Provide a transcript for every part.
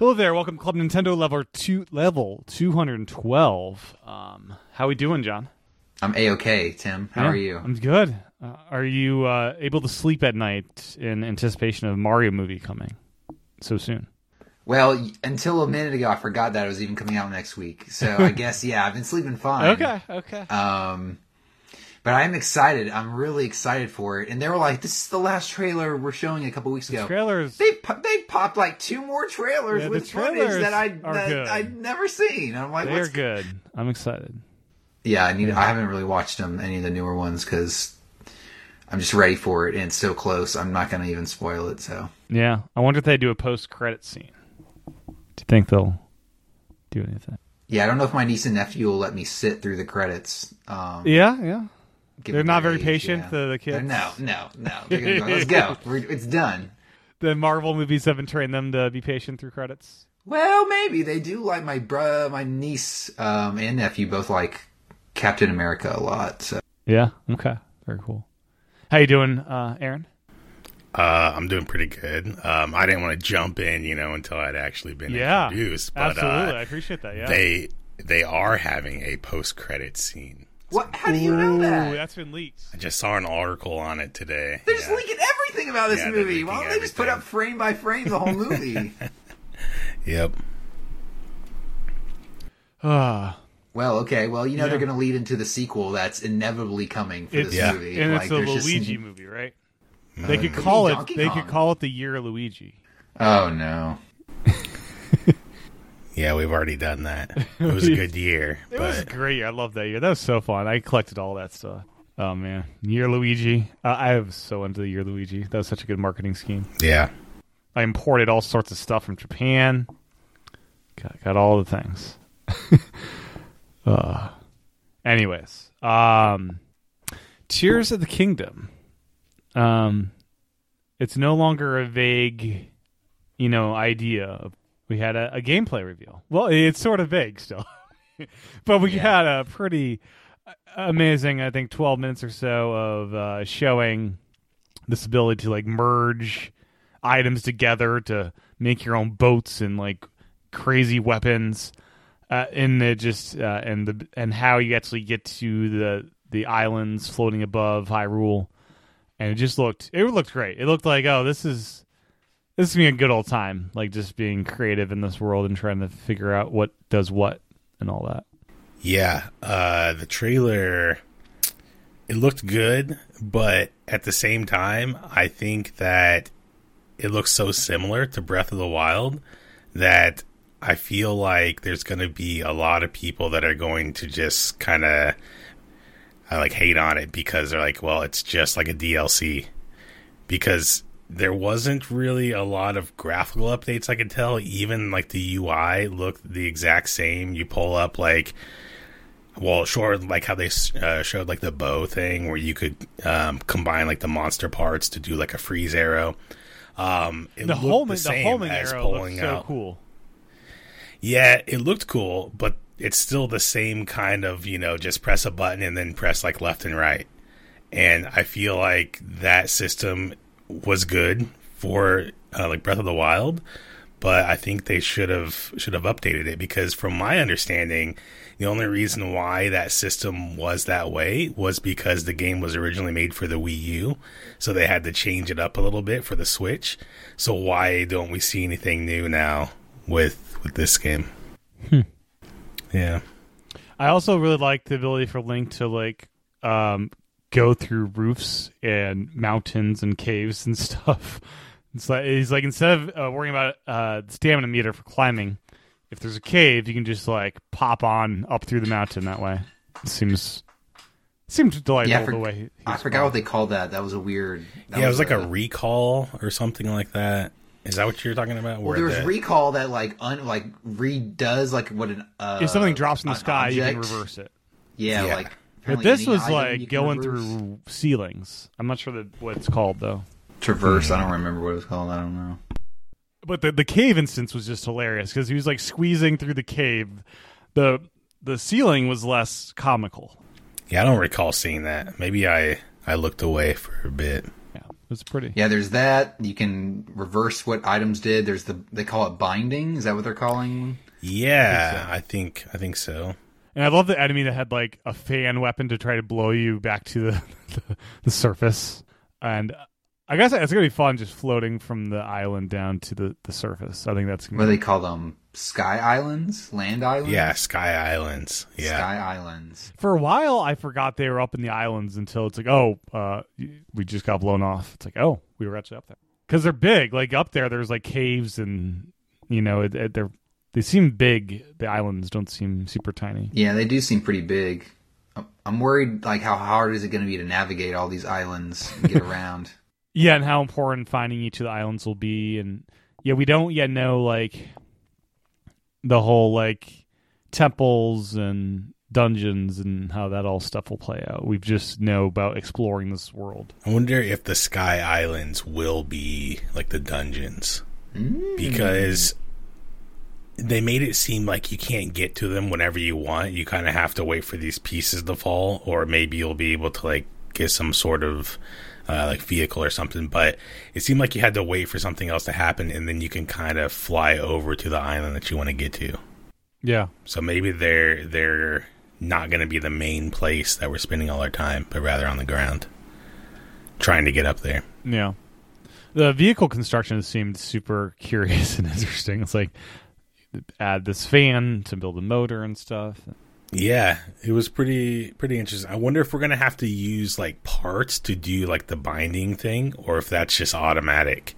Hello there, welcome to Club Nintendo level two level two hundred and twelve. Um, how we doing, John? I'm a okay, Tim. How Yeah, are you? I'm good. Uh, are you uh, able to sleep at night in anticipation of Mario movie coming so soon? Well, until a minute ago, I forgot that it was even coming out next week. So I guess yeah, I've been sleeping fine. Okay, okay. Um, but I'm excited. I'm really excited for it. And they were like, "This is the last trailer we're showing a couple weeks ago." Trailers. They po- they popped like two more trailers Yeah, the with footage trailers that I that. I'd never seen. I'm like, They What's are good. I'm excited. Yeah, I need. I haven't really watched them any of the newer ones because I'm just ready for it, and it's so close. I'm not gonna even spoil it. So Yeah, I wonder if they do a post-credit scene. Do you think they'll do anything? yeah, I don't know if my niece and nephew will let me sit through the credits. Um, Yeah, yeah. Given They're not very age, patient, yeah. the- the kids? No, no, no. They're gonna go, Let's go. We're, it's done. The Marvel movies haven't trained them to be patient through credits. Well, maybe they do like my bro, my niece um, and nephew both like Captain America a lot. So Yeah. Okay. Very cool. How you doing, uh, Aaron? Uh, I'm doing pretty good. Um, I didn't want to jump in, you know, until I'd actually been Yeah, introduced. But Absolutely, I uh, appreciate that. Yeah. they they are having a post credit scene. What? How do you know Ooh, that? that's been leaked. I just saw an article on it today. They're just leaking everything about this Yeah, movie. Why don't they just put up frame by frame the whole movie? Yep. Ah, well, okay. Well, you know Yeah. they're going to lead into the sequel that's inevitably coming for it's this Yeah. movie. and like, it's a there's just- Luigi movie, right? They could Could call it. Donkey They Kong. could call it the year of Luigi. Oh no. Yeah, we've already done that. It was a good year, It was but great. I love that year. That was so fun. I collected all that stuff. Oh man, Year Luigi. Uh, I was so into the Year Luigi. That was such a good marketing scheme. yeah. I imported all sorts of stuff from Japan. Got, got all the things. uh, anyways, um, Tears of the Kingdom. Um, it's no longer a vague, you know, idea. Of, we had a, a gameplay reveal. Well, it's sort of vague still, but we Yeah. had a pretty uh, amazing, I think, twelve minutes or so of uh, showing this ability to like merge items together to make your own boats and like crazy weapons uh, and it just uh, and the and how you actually get to the the islands floating above Hyrule and it just looked it looked great it looked like oh this is this is gonna be a good old time like just being creative in this world and trying to figure out what does what and all that. Yeah, uh, the trailer it looked good, but at the same time, I think that it looks so similar to Breath of the Wild that I feel like there's going to be a lot of people that are going to just kind of I like hate on it because they're like, well, it's just like a DLC because there wasn't really a lot of graphical updates I could tell. Even like the UI looked the exact same. You pull up like well sure like how they uh, showed like the bow thing where you could um, combine like the monster parts to do like a freeze arrow. Um it the homing the the, homing arrow looked pulling so out. cool. Yeah, it looked cool, but it's still the same kind of, you know, just press a button and then press like left and right. And I feel like that system was good for uh, like Breath of the Wild, but I think they should have should have updated it because from my understanding, the only reason why that system was that way was because the game was originally made for the Wii U, so they had to change it up a little bit for the Switch. So why don't we see anything new now with with this game? Yeah. I also really like the ability for Link to like um, go through roofs and mountains and caves and stuff. It's like he's like instead of uh, worrying about uh, the stamina meter for climbing, if there's a cave, you can just like pop on up through the mountain that way. It seems seems delightful Yeah, I, for- the way. he- I he's forgot what they called that. That was a weird. that yeah, it was like a recall or something like that. Is that what you're talking about? Well, Where there was the- recall that like un, like redoes like what an uh, If something drops in the an sky, you can reverse it. Yeah, Yeah. like. But apparently this was like going reverse. through ceilings. I'm not sure that what it's called though. traverse. I don't remember what it's called. I don't know. But the the cave instance was just hilarious because he was like squeezing through the cave. the The ceiling was less comical. yeah, I don't recall seeing that. Maybe I I looked away for a bit. Yeah, it was pretty. Yeah, there's that. You can reverse what items did. There's the they call it binding. Is that what they're calling? Yeah, I think I think so. And I love the enemy that had like a fan weapon to try to blow you back to the the, the surface. And I guess it's gonna be fun just floating from the island down to the, the surface. I think that's What gonna do be they call them? Sky islands, land islands. Yeah, Sky Islands. Yeah. Sky islands. for a while. I forgot they were up in the islands until it's like, oh, uh, we just got blown off. It's like, oh, we were actually up there because they're big. Like up there, there's like caves and you know it, it, they're they seem big. The islands don't seem super tiny. Yeah, they do seem pretty big. I'm- I'm worried, like, how hard is it going to be to navigate all these islands and get around? Yeah, and how important finding each of the islands will be, and yeah, we don't yet know like the whole like temples and dungeons and how that all stuff will play out. We just know about exploring this world. I wonder if the Sky Islands will be like the dungeons. Mm. Because they made it seem like you can't get to them whenever you want. You kind of have to wait for these pieces to fall, or maybe you'll be able to like get some sort of uh, like vehicle or something. But it seemed like you had to wait for something else to happen, and then you can kind of fly over to the island that you want to get to. Yeah, So maybe they're they're not going to be the main place that we're spending all our time, but rather on the ground, trying to get up there. yeah. The vehicle construction seemed super curious and interesting. It's like add this fan to build a motor and stuff. Yeah, it was pretty pretty interesting. I wonder if we're gonna have to use like parts to do like the binding thing, or if that's just automatic.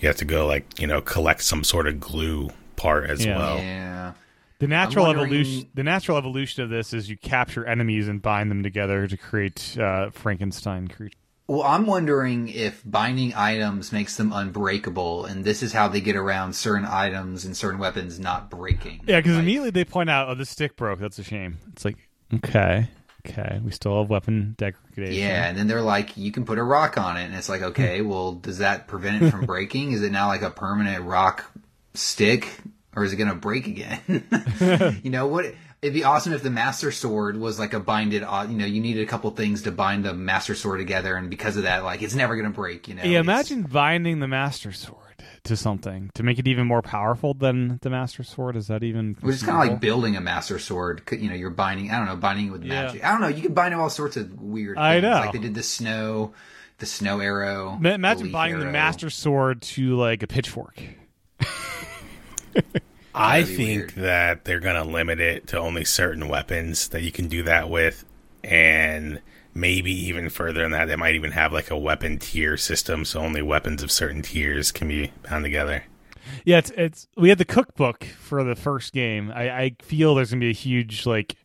You have to go like you know collect some sort of glue part as Yeah. well. yeah. The natural wondering- evolution, the natural evolution of this is you capture enemies and bind them together to create uh, Frankenstein creatures. Well, I'm wondering if binding items makes them unbreakable, and this is how they get around certain items and certain weapons not breaking. Yeah, because Like, immediately they point out, "Oh, the stick broke. That's a shame." It's like, okay, okay, we still have weapon degradation. Yeah, and then they're like, you can put a rock on it, and it's like, okay, hmm. well, does that prevent it from breaking? Is it now like a permanent rock stick, or is it going to break again? you know what? It'd be awesome if the Master Sword was like a binded. You know, you needed a couple things to bind the Master Sword together, and because of that, like, it's never going to break. You know? Yeah, imagine binding the Master Sword to something to make it even more powerful than the Master Sword. Is that even? Which is kind of like building a Master Sword. You know, you're binding. I don't know, binding it with Yeah. magic. I don't know. You can bind all sorts of weird. Things. I know. Like they did the snow, the snow arrow. Ma- Imagine binding the. Master Sword to like a pitchfork. I think weird. that they're going to limit it to only certain weapons that you can do that with, and maybe even further than that, they might even have like a weapon tier system, so only weapons of certain tiers can be bound together. Yeah, it's it's we had the cookbook for the first game. I, I feel there's gonna be a huge like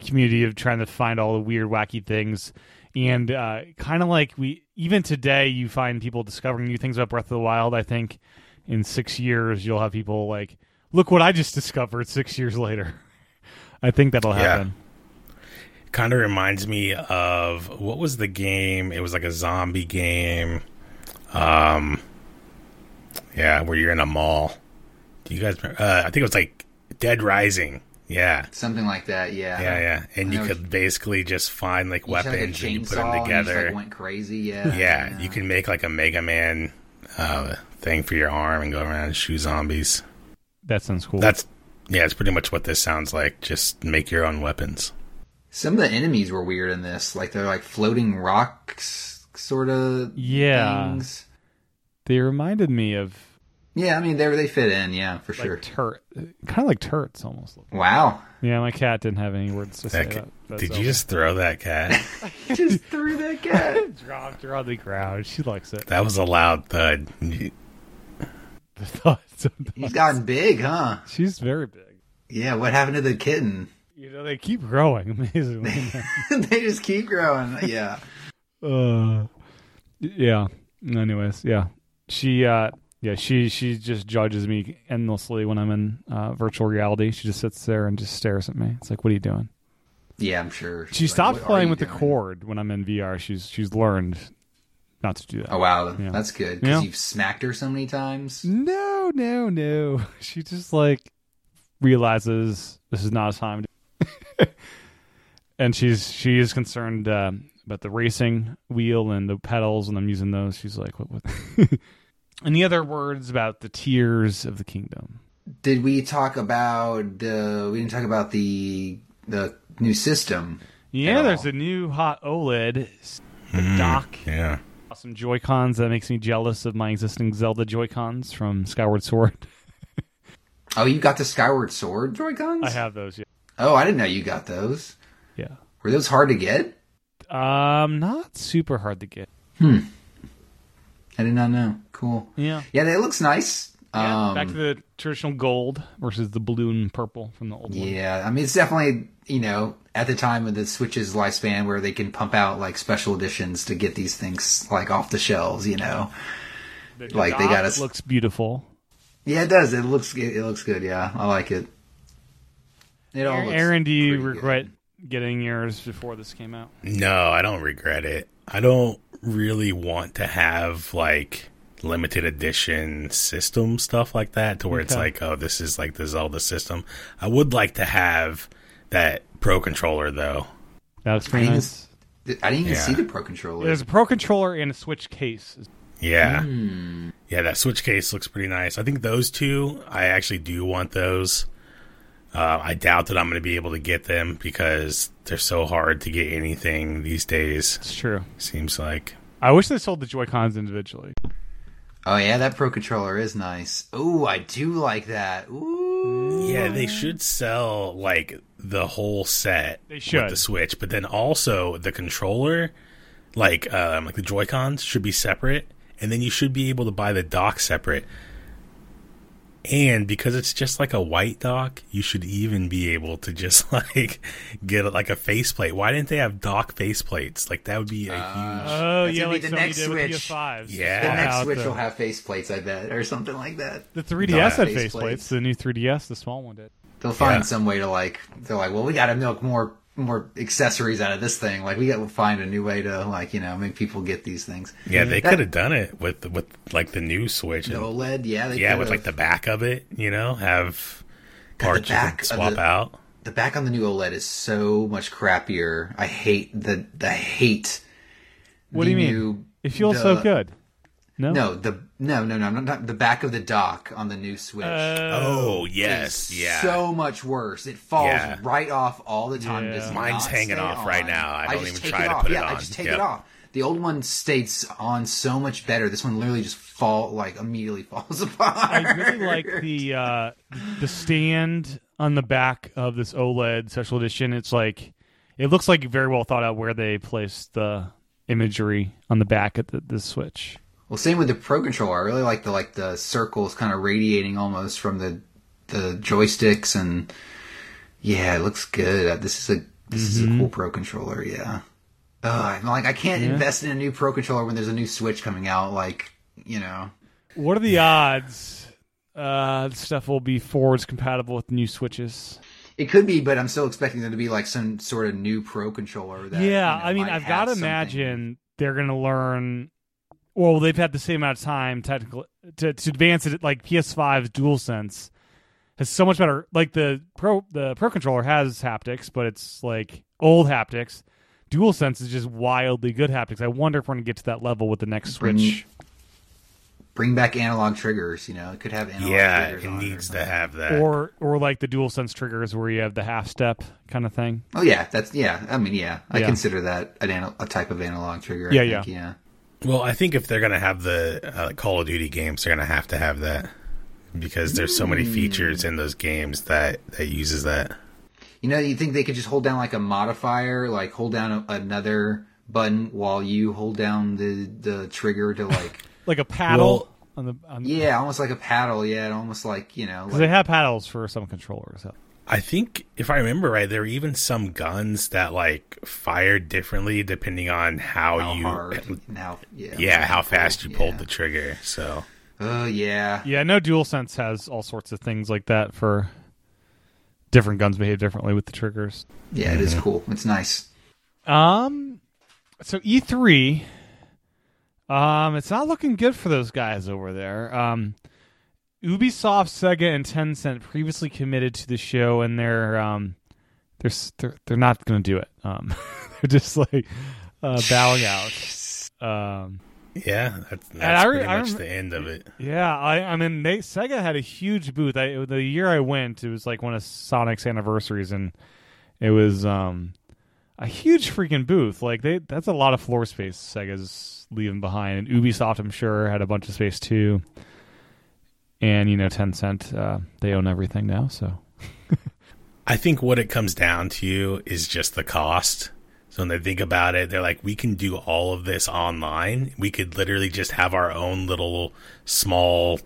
community of trying to find all the weird, wacky things, and uh, kind of like we even today you find people discovering new things about Breath of the Wild. I think in six years you'll have people like, look what I just discovered six years later. I think that'll Yeah. happen. Kind of reminds me of what was the game? It was like a zombie game. Um, yeah, where you're in a mall. Do you guys? remember? Uh, I think it was like Dead Rising. Yeah, Something like that. Yeah. yeah, yeah. And I you know could basically just find like You just had, like, weapons and you put them chainsaw and you just, together. like, went crazy. Yeah. yeah, you can make like a Mega Man uh, thing for your arm and go around and shoot zombies. That sounds cool. That's yeah, it's pretty much what this sounds like. Just make your own weapons. Some of the enemies were weird in this. Like they're like floating rocks, sort of. Yeah. Things. they reminded me of Yeah, I mean they they fit in. Yeah, for sure. like turret, kind of like turrets almost. Wow. Yeah, my cat didn't have any words to say. That, That, that's did over. you just throw that cat? just threw that cat. dropped her on the ground? She likes it. that was a loud thud. The thoughts He's gotten big, huh? She's very big. Yeah. What happened to the kitten? You know, they keep growing amazingly. they just keep growing. Yeah. uh, yeah. Anyways, yeah. She, uh, yeah, she she just judges me endlessly when I'm in uh, virtual reality. She just sits there and just stares at me. It's like, what are you doing? Yeah, I'm sure. She like, stopped playing with the doing?" cord when I'm in VR. She's she's learned not to do that. Oh wow, Yeah. that's good because Yeah. you've smacked her so many times. No, no, no. She just like realizes this is not a time to and she's she is concerned um, about the racing wheel and the pedals, and I'm using those. She's like, "What?" what? Any other words about the tears of the kingdom? Did we talk about the? We didn't talk about the the new system. Yeah, there's all. a new hot OLED the dock. Yeah. Some Joy Cons that makes me jealous of my existing Zelda Joy Cons from Skyward Sword. Oh, you got the Skyward Sword Joy Cons? I have those. Yeah. Oh, I didn't know you got those. Yeah. Were those hard to get? Um, not super hard to get. Hmm. I did not know. Cool. Yeah. Yeah, that looks nice. Yeah, um, back to the traditional gold versus the blue and purple from the old one. Yeah, I mean it's definitely you know at the time of the Switch's lifespan where they can pump out like special editions to get these things like off the shelves. You know. The like, they dock got us- looks beautiful. Yeah, it does. It looks it looks good. Yeah, I like it. It all looks Aaron, do you pretty good. regret getting yours before this came out? No, I don't regret it. I don't really want to have like limited edition system stuff like that to where it's like, oh, this is like the Zelda system. I would like to have that Pro controller though. That looks I pretty didn't, nice. even- I didn't even Yeah. see the Pro controller. There's a Pro controller and a Switch case. Yeah. Hmm. Yeah, that Switch case looks pretty nice. I think those two, I actually do want those. Uh, I doubt that I'm going to be able to get them because they're so hard to get anything these days. It's true. Seems like. I wish they sold the Joy Cons individually. Oh yeah, that Pro controller is nice. Ooh, I do like that. Ooh. Yeah, they should sell like the whole set. They should. with the Switch, but then also the controller, like um, like the Joy Cons, should be separate, and then you should be able to buy the dock separate. And because it's just like a white dock, you should even be able to just like get like a faceplate. Why didn't they have dock faceplates? Like that would be a huge. Oh That's yeah, like the next Switch. Yeah. The next Switch the, will have faceplates, I bet, or something like that. the 3DS Dock had faceplates. faceplates. The new 3DS, the small one did. They'll find Yeah. some way to like. They're like, well, we got to milk more more accessories out of this thing. Like, we got to find a new way to like you know make people get these things. yeah, they could have done it with with like the new Switch. The and- OLED, yeah, they yeah, could've. with like the back of it, you know, have God, the parts you can swap the- out. the back on the new OLED is so much crappier. I hate the the hate. What the do you mean? It feels so good. No. No, the no no no not, not the back of the dock on the new Switch. Oh yes, is yeah. so much worse. It falls Yeah. right off all the time. Yeah. Mine's hanging stay off right now. I don't even try to off. put it on. yeah, I just take Yep. it off. The old one stays on so much better. This one literally just fall like immediately falls apart. I really like the uh, the stand on the back of this OLED special edition. It's like it looks like very well thought out where they placed the imagery on the back of the, the Switch. Well, same with the Pro controller. I really like the like the circles kind of radiating almost from the the joysticks, and yeah, it looks good. This is a this is a cool Pro controller. Yeah. Ugh, I'm like I can't Yeah. invest in a new Pro controller when there's a new Switch coming out. Like you know, What are the odds uh, stuff will be forwards compatible with new Switches? it could be, but I'm still expecting there to be like some sort of new Pro controller. That, yeah, you know, I mean, I've got to imagine they're going to learn. Well, they've had the same amount of time technically to, to advance it. Like PS5's DualSense has so much better. Like the pro, the Pro controller has haptics, but it's like old haptics. DualSense is just wildly good haptics. I wonder if we're going to get to that level with the next Bring- Switch. Bring back analog triggers. You know, it could have analog Yeah, triggers it on needs to have that. Or or like the DualSense triggers where you have the half step kind of thing. Oh yeah, that's yeah. I mean, yeah, I Yeah. consider that an anal- a type of analog trigger. I Yeah, think, yeah. Well, I think if they're gonna have the uh, Call of Duty games, they're gonna have to have that because there's so many features in those games that that uses that. You know, you think they could just hold down like a modifier, like hold down a, another button while you hold down the the trigger to like, Like a paddle Well- on the on yeah, almost like a paddle. Yeah, almost like you know, because like, they have paddles for some controllers. I think if I remember right, there were even some guns that like fired differently depending on how, how you, hard, and how yeah, yeah, how fast you pulled yeah. the trigger. So Oh yeah, Yeah, no know DualSense has all sorts of things like that for different guns behave differently with the triggers. yeah, it is cool. It's nice. Um, so E3, um, it's not looking good for those guys over there. Um, Ubisoft, Sega, and Tencent previously committed to the show, and they're um, they're they're, they're not going to do it. Um, they're just like uh, bowing out. Um, Yeah, that's, that's I pretty I much rem- the end of it. yeah, I, I mean, they, Sega had a huge booth. I, the year I went, it was like one of Sonic's anniversaries, and it was um, a huge freaking booth. Like they, that's a lot of floor space Sega's leaving behind. And Ubisoft, I'm sure, had a bunch of space too. And you know, Tencent, uh, they own everything now, so I think what it comes down to is just the cost. So when they think about it, they're like, we can do all of this online. We could literally just have our own little small,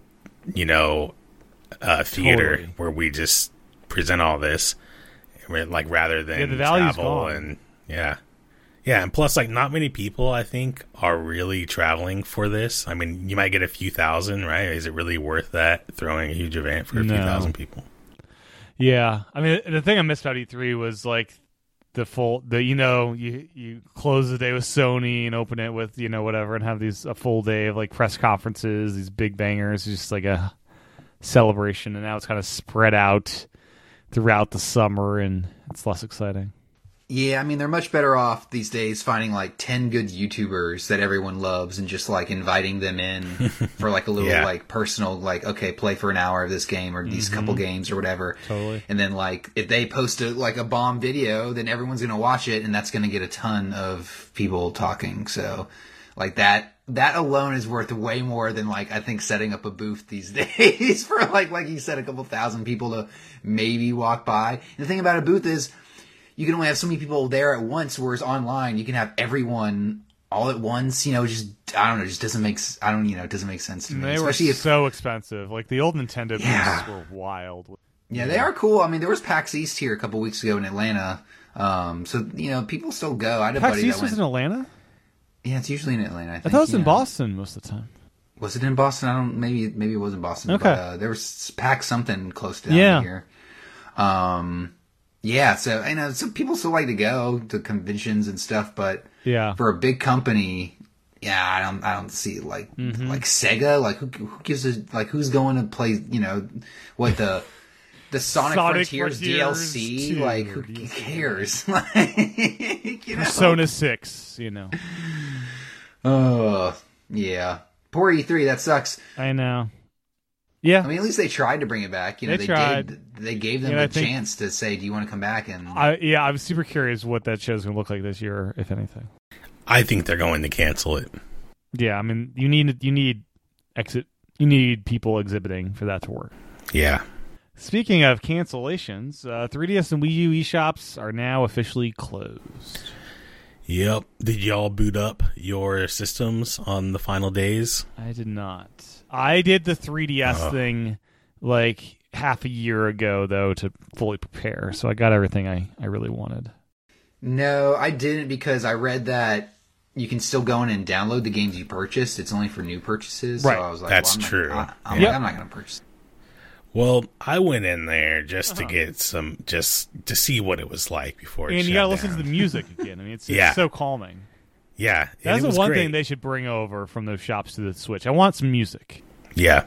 you know, uh, theater Totally. where we just present all this, like rather than Yeah, the travel gone. and yeah, yeah. And plus, like, not many people I think are really traveling for this. I mean, you might get a few thousand, right? Is it really worth that throwing a huge event for a few thousand people? Yeah, I mean, the thing I missed about E3 was like the full the you know you you close the day with Sony and open it with you know whatever and have these a full day of like press conferences, these big bangers, just like a celebration, and now it's kind of spread out throughout the summer and it's less exciting. Yeah, I mean, they're much better off these days finding like 10 good YouTubers that everyone loves and just like inviting them in for like a little Yeah. like personal, like, okay, play for an hour of this game or these couple mm-hmm. games or whatever. Totally. And then like, if they post a, like a bomb video, then everyone's going to watch it and that's going to get a ton of people talking. So like that, that alone is worth way more than like, I think setting up a booth these days for like, like you said, a couple thousand people to maybe walk by. And the thing about a booth is, you can only have so many people there at once, whereas online you can have everyone all at once. You know, just I don't know, just doesn't make I don't you know, it doesn't make sense to And me. they were Especially if so expensive. Like the old Nintendo Yeah. were wild. yeah, they are cool. I mean, there was PAX East here a couple weeks ago in Atlanta. Um, so you know, people still go. I had a PAX buddy East that was went. in Atlanta. yeah, it's usually in Atlanta. I, I thought it was in yeah. Boston most of the time. Was it in Boston? I don't. Maybe maybe it was in Boston. Okay. But, uh, there was PAX something close down Yeah. here. Um, yeah. So I know some people still like to go to conventions and stuff, but Yeah. for a big company, yeah, I don't, I don't see like Mm-hmm. like Sega, like who, who gives a like who's going to play, you know, what the the Sonic, Sonic Frontiers, Frontiers DLC, 2 like who, or who DLC. cares? like, you know, Persona Six. You know. Oh, yeah. Poor E3, that sucks. I know. Yeah. I mean, at least they tried to bring it back. You know, They they, tried. gave they gave them You know, I the think- chance to say, "Do you want to come back?" And I yeah, I'm super curious what that show's gonna look like this year, if anything. I think they're going to cancel it. Yeah, I mean, you need you need exit, you need people exhibiting for that to work. Yeah. Speaking of cancellations, uh, 3DS and Wii U eShops are now officially closed. Yep. Did y'all boot up your systems on the final days? I did not. I did the 3DS Oh. Uh. thing like half a year ago though to fully prepare, so I got everything I I really wanted. no, I didn't because I read that you can still go in and download the games you purchased. It's only for new purchases. Right. So I was like, That's well, I'm true. Not, I, am Yep. like, I'm not going to purchase. Well, I went in there just Uh-huh. to get some, just to see what it was like before. It And you gotta listen to the music again. I mean, it's, it's Yeah. so calming. Yeah, That's the one great. thing they should bring over from those shops to the Switch. I want some music. Yeah,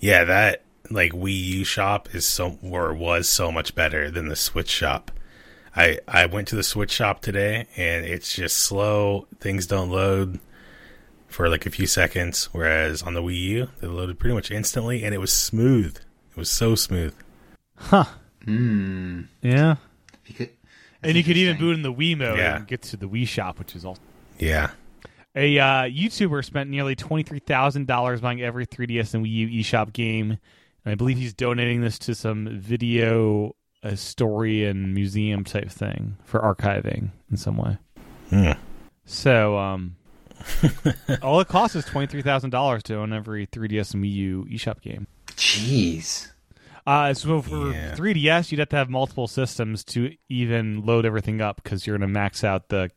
yeah. That like Wii U shop is so or was so much better than the Switch shop. I I went to the Switch shop today, and it's just slow. Things don't load for like a few seconds, whereas on the Wii U, they loaded pretty much instantly, and it was smooth. It was so smooth. Huh. Hmm. Yeah. You could, And you could even boot in the Wii mode Yeah. and get to the Wii shop, which is all. Yeah, A uh, YouTuber spent nearly twenty three thousand dollars buying every 3DS and Wii U eShop game, and I believe he's donating this to some video historian museum type thing for archiving in some way. Hmm. So, um, all it costs is twenty three thousand dollars to own every 3DS and Wii U eShop game. Jeez. Uh, so for Yeah. 3DS, you'd have to have multiple systems to even load everything up because you're going to max out the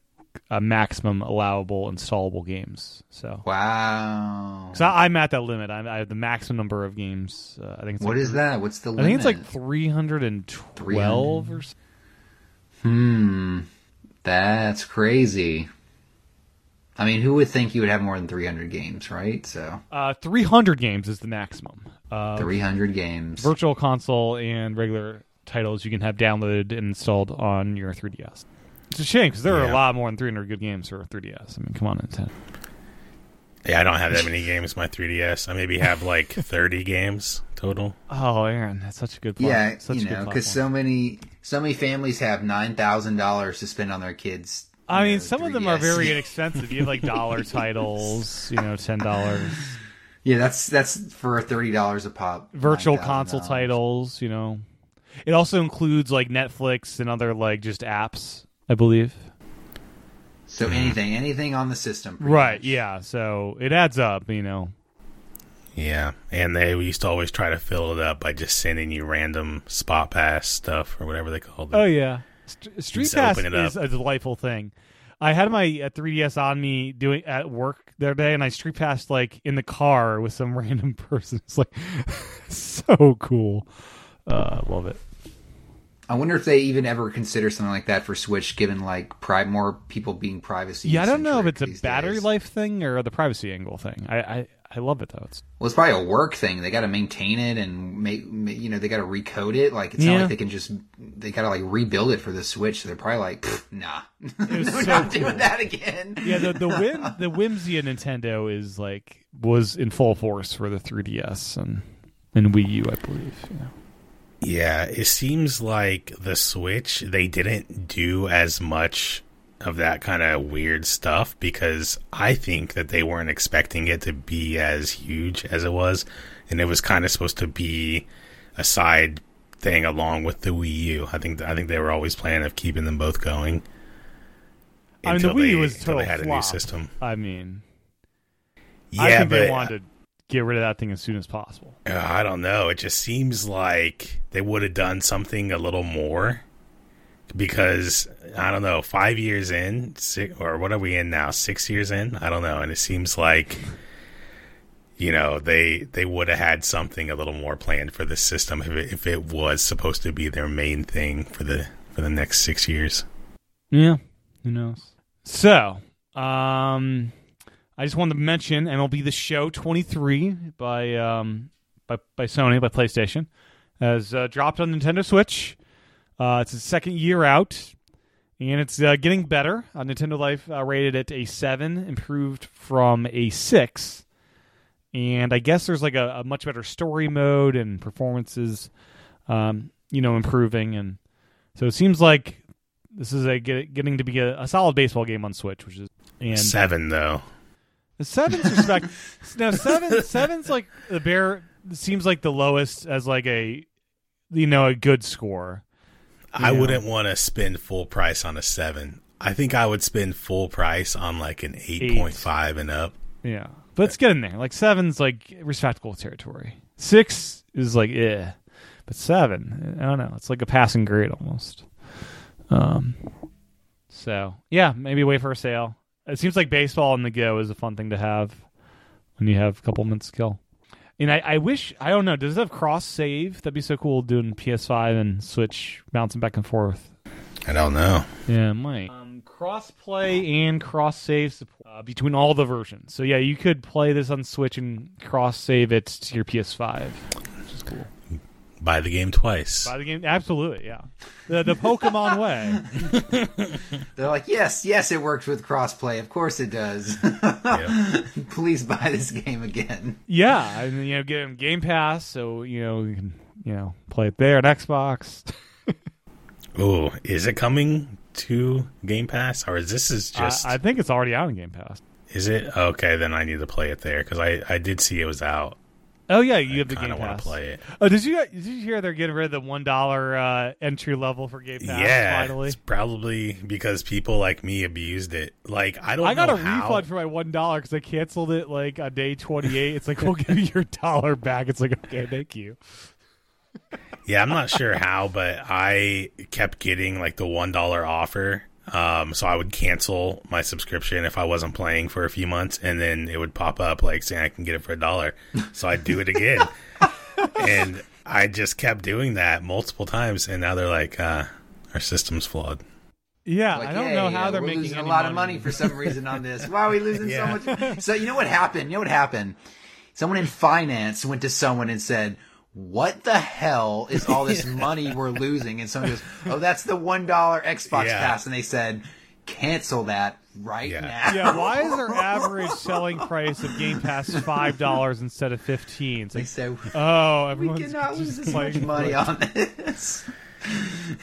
uh, maximum allowable installable games. So, Wow. because I'm at that limit, I'm, I have the maximum number of games. Uh, I think it's What like, is that? What's the limit? I limit? think it's like 312 or so. Hmm. That's crazy. I mean, who would think you would have more than 300 games, right? So, Uh, 300 games is the maximum. Uh, 300 games. virtual console and regular titles you can have downloaded and installed on your 3DS. It's a shame because there are a lot more than 300 good games for 3DS. I mean, come on, Nintendo. Yeah, I don't have that many games on my 3DS. I maybe have like 30 games total. Oh, Aaron, that's such a good point. Yeah, such you know, because so many so many families have nine thousand dollars to spend on their kids. You I mean, know, some of them are very inexpensive. You have like dollar titles, you know, ten dollars. yeah, that's that's for thirty dollars a pop. Virtual $9,000. console titles, you know. It also includes like Netflix and other like just apps, I believe. So anything, anything on the system, Right? much. Yeah. So it adds up, you know. Yeah, and they used to always try to fill it up by just sending you random spot pass stuff or whatever they called it. Oh yeah, St- Street Pass open it is up. a delightful thing. I had my uh, 3ds on me doing at work the other day, and I street passed like in the car with some random person. It's like so cool. Uh, love it. I wonder if they even ever consider something like that for Switch, given like pri- more people being privacy. Yeah, I don't know if it's a battery days. life thing or the privacy angle thing. I I, I love it though. It's Well, it's probably a work thing. They got to maintain it and make, you know, they got to recode it. Like it's Yeah. not like they can just they got to like rebuild it for the Switch. So they're probably like, nah, we're so not cool. doing that again. yeah, the the whim the whimsy of Nintendo is like was in full force for the 3DS and and Wii U, I believe. You know. Yeah, it seems like the Switch, they didn't do as much of that kind of weird stuff because I think that they weren't expecting it to be as huge as it was. And it was kind of supposed to be a side thing along with the Wii U. I think I think they were always planning of keeping them both going. I mean, the Wii they- was until they had a new system. I mean, Yeah, I think but they wanted to get rid of that thing as soon as possible. Uh, I don't know. It just seems like they would have done something a little more because I don't know. Five years in, six, or what are we in now? Six years in? I don't know. And it seems like you know they they would have had something a little more planned for the system if it, if it was supposed to be their main thing for the for the next six years. Yeah, who knows? So, um, I just wanted to mention MLB The Show 23 by um by by Sony by PlayStation has uh, dropped on Nintendo Switch. Uh, it's its second year out, and it's uh, getting better. Uh, Nintendo Life uh, rated it a seven, improved from a six. And I guess there's like a, a much better story mode and performances, um, you know, improving, and so it seems like this is a get, getting to be a, a solid baseball game on Switch, which is and Seven though. the seven's respect. now seven seven's like the bear seems like the lowest as like a you know a good score. I Yeah. wouldn't want to spend full price on a seven. I think I would spend full price on like an eight point five and up. Yeah, but it's getting there. Like seven's like respectable territory. Six is like eh, but seven, I don't know. It's like a passing grade almost. Um. So yeah, maybe wait for a sale. It seems like baseball on the go is a fun thing to have when you have a couple minutes to kill. And I, I wish I don't know. Does it have cross save? That'd be so cool doing PS5 and Switch bouncing back and forth. I don't know. Yeah, it might. Um, cross play and cross save support uh, between all the versions. So yeah, you could play this on Switch and cross save it to your PS5, which is cool. Buy the game twice. Buy the game, absolutely, yeah. The the Pokemon way. They're like, yes, yes, it works with crossplay. Of course it does. Yeah. Please buy this game again. Yeah, and you know, get them Game Pass, so you know you can you know play it there at Xbox. Oh, is it coming to Game Pass, or is this is just? I, I think it's already out in Game Pass. is it okay? Then I need to play it there because I I did see it was out. Oh yeah, you have the Game of want to play it. Oh, did you did you hear they're getting rid of the one dollar uh, entry level for Game Pass? yeah, finally. it's probably because people like me abused it. Like I don't. I got a how. refund for my one dollar because I canceled it like on day twenty eight. It's like we'll give you your dollar back. It's like okay, thank you. Yeah, I'm not sure how, but I kept getting like the one dollar offer. Um, so I would cancel my subscription if I wasn't playing for a few months, and then it would pop up like saying I can get it for a dollar. So I'd do it again, and I just kept doing that multiple times, and now they're like, uh, "Our system's flawed." Yeah, Like, I don't hey, know how uh, they're making a lot of money for some reason on this. Why are we losing Yeah. so much? So you know what happened? You know what happened? Someone in finance went to someone and said, what the hell is all this money we're losing? And someone goes, oh, that's the $1 Xbox Yeah. Pass. And they said, cancel that right Yeah. now. Yeah, why is our average selling price of Game Pass five dollars instead of fifteen? It's They like, said, oh, we everyone's cannot just lose this playing much money it. on this.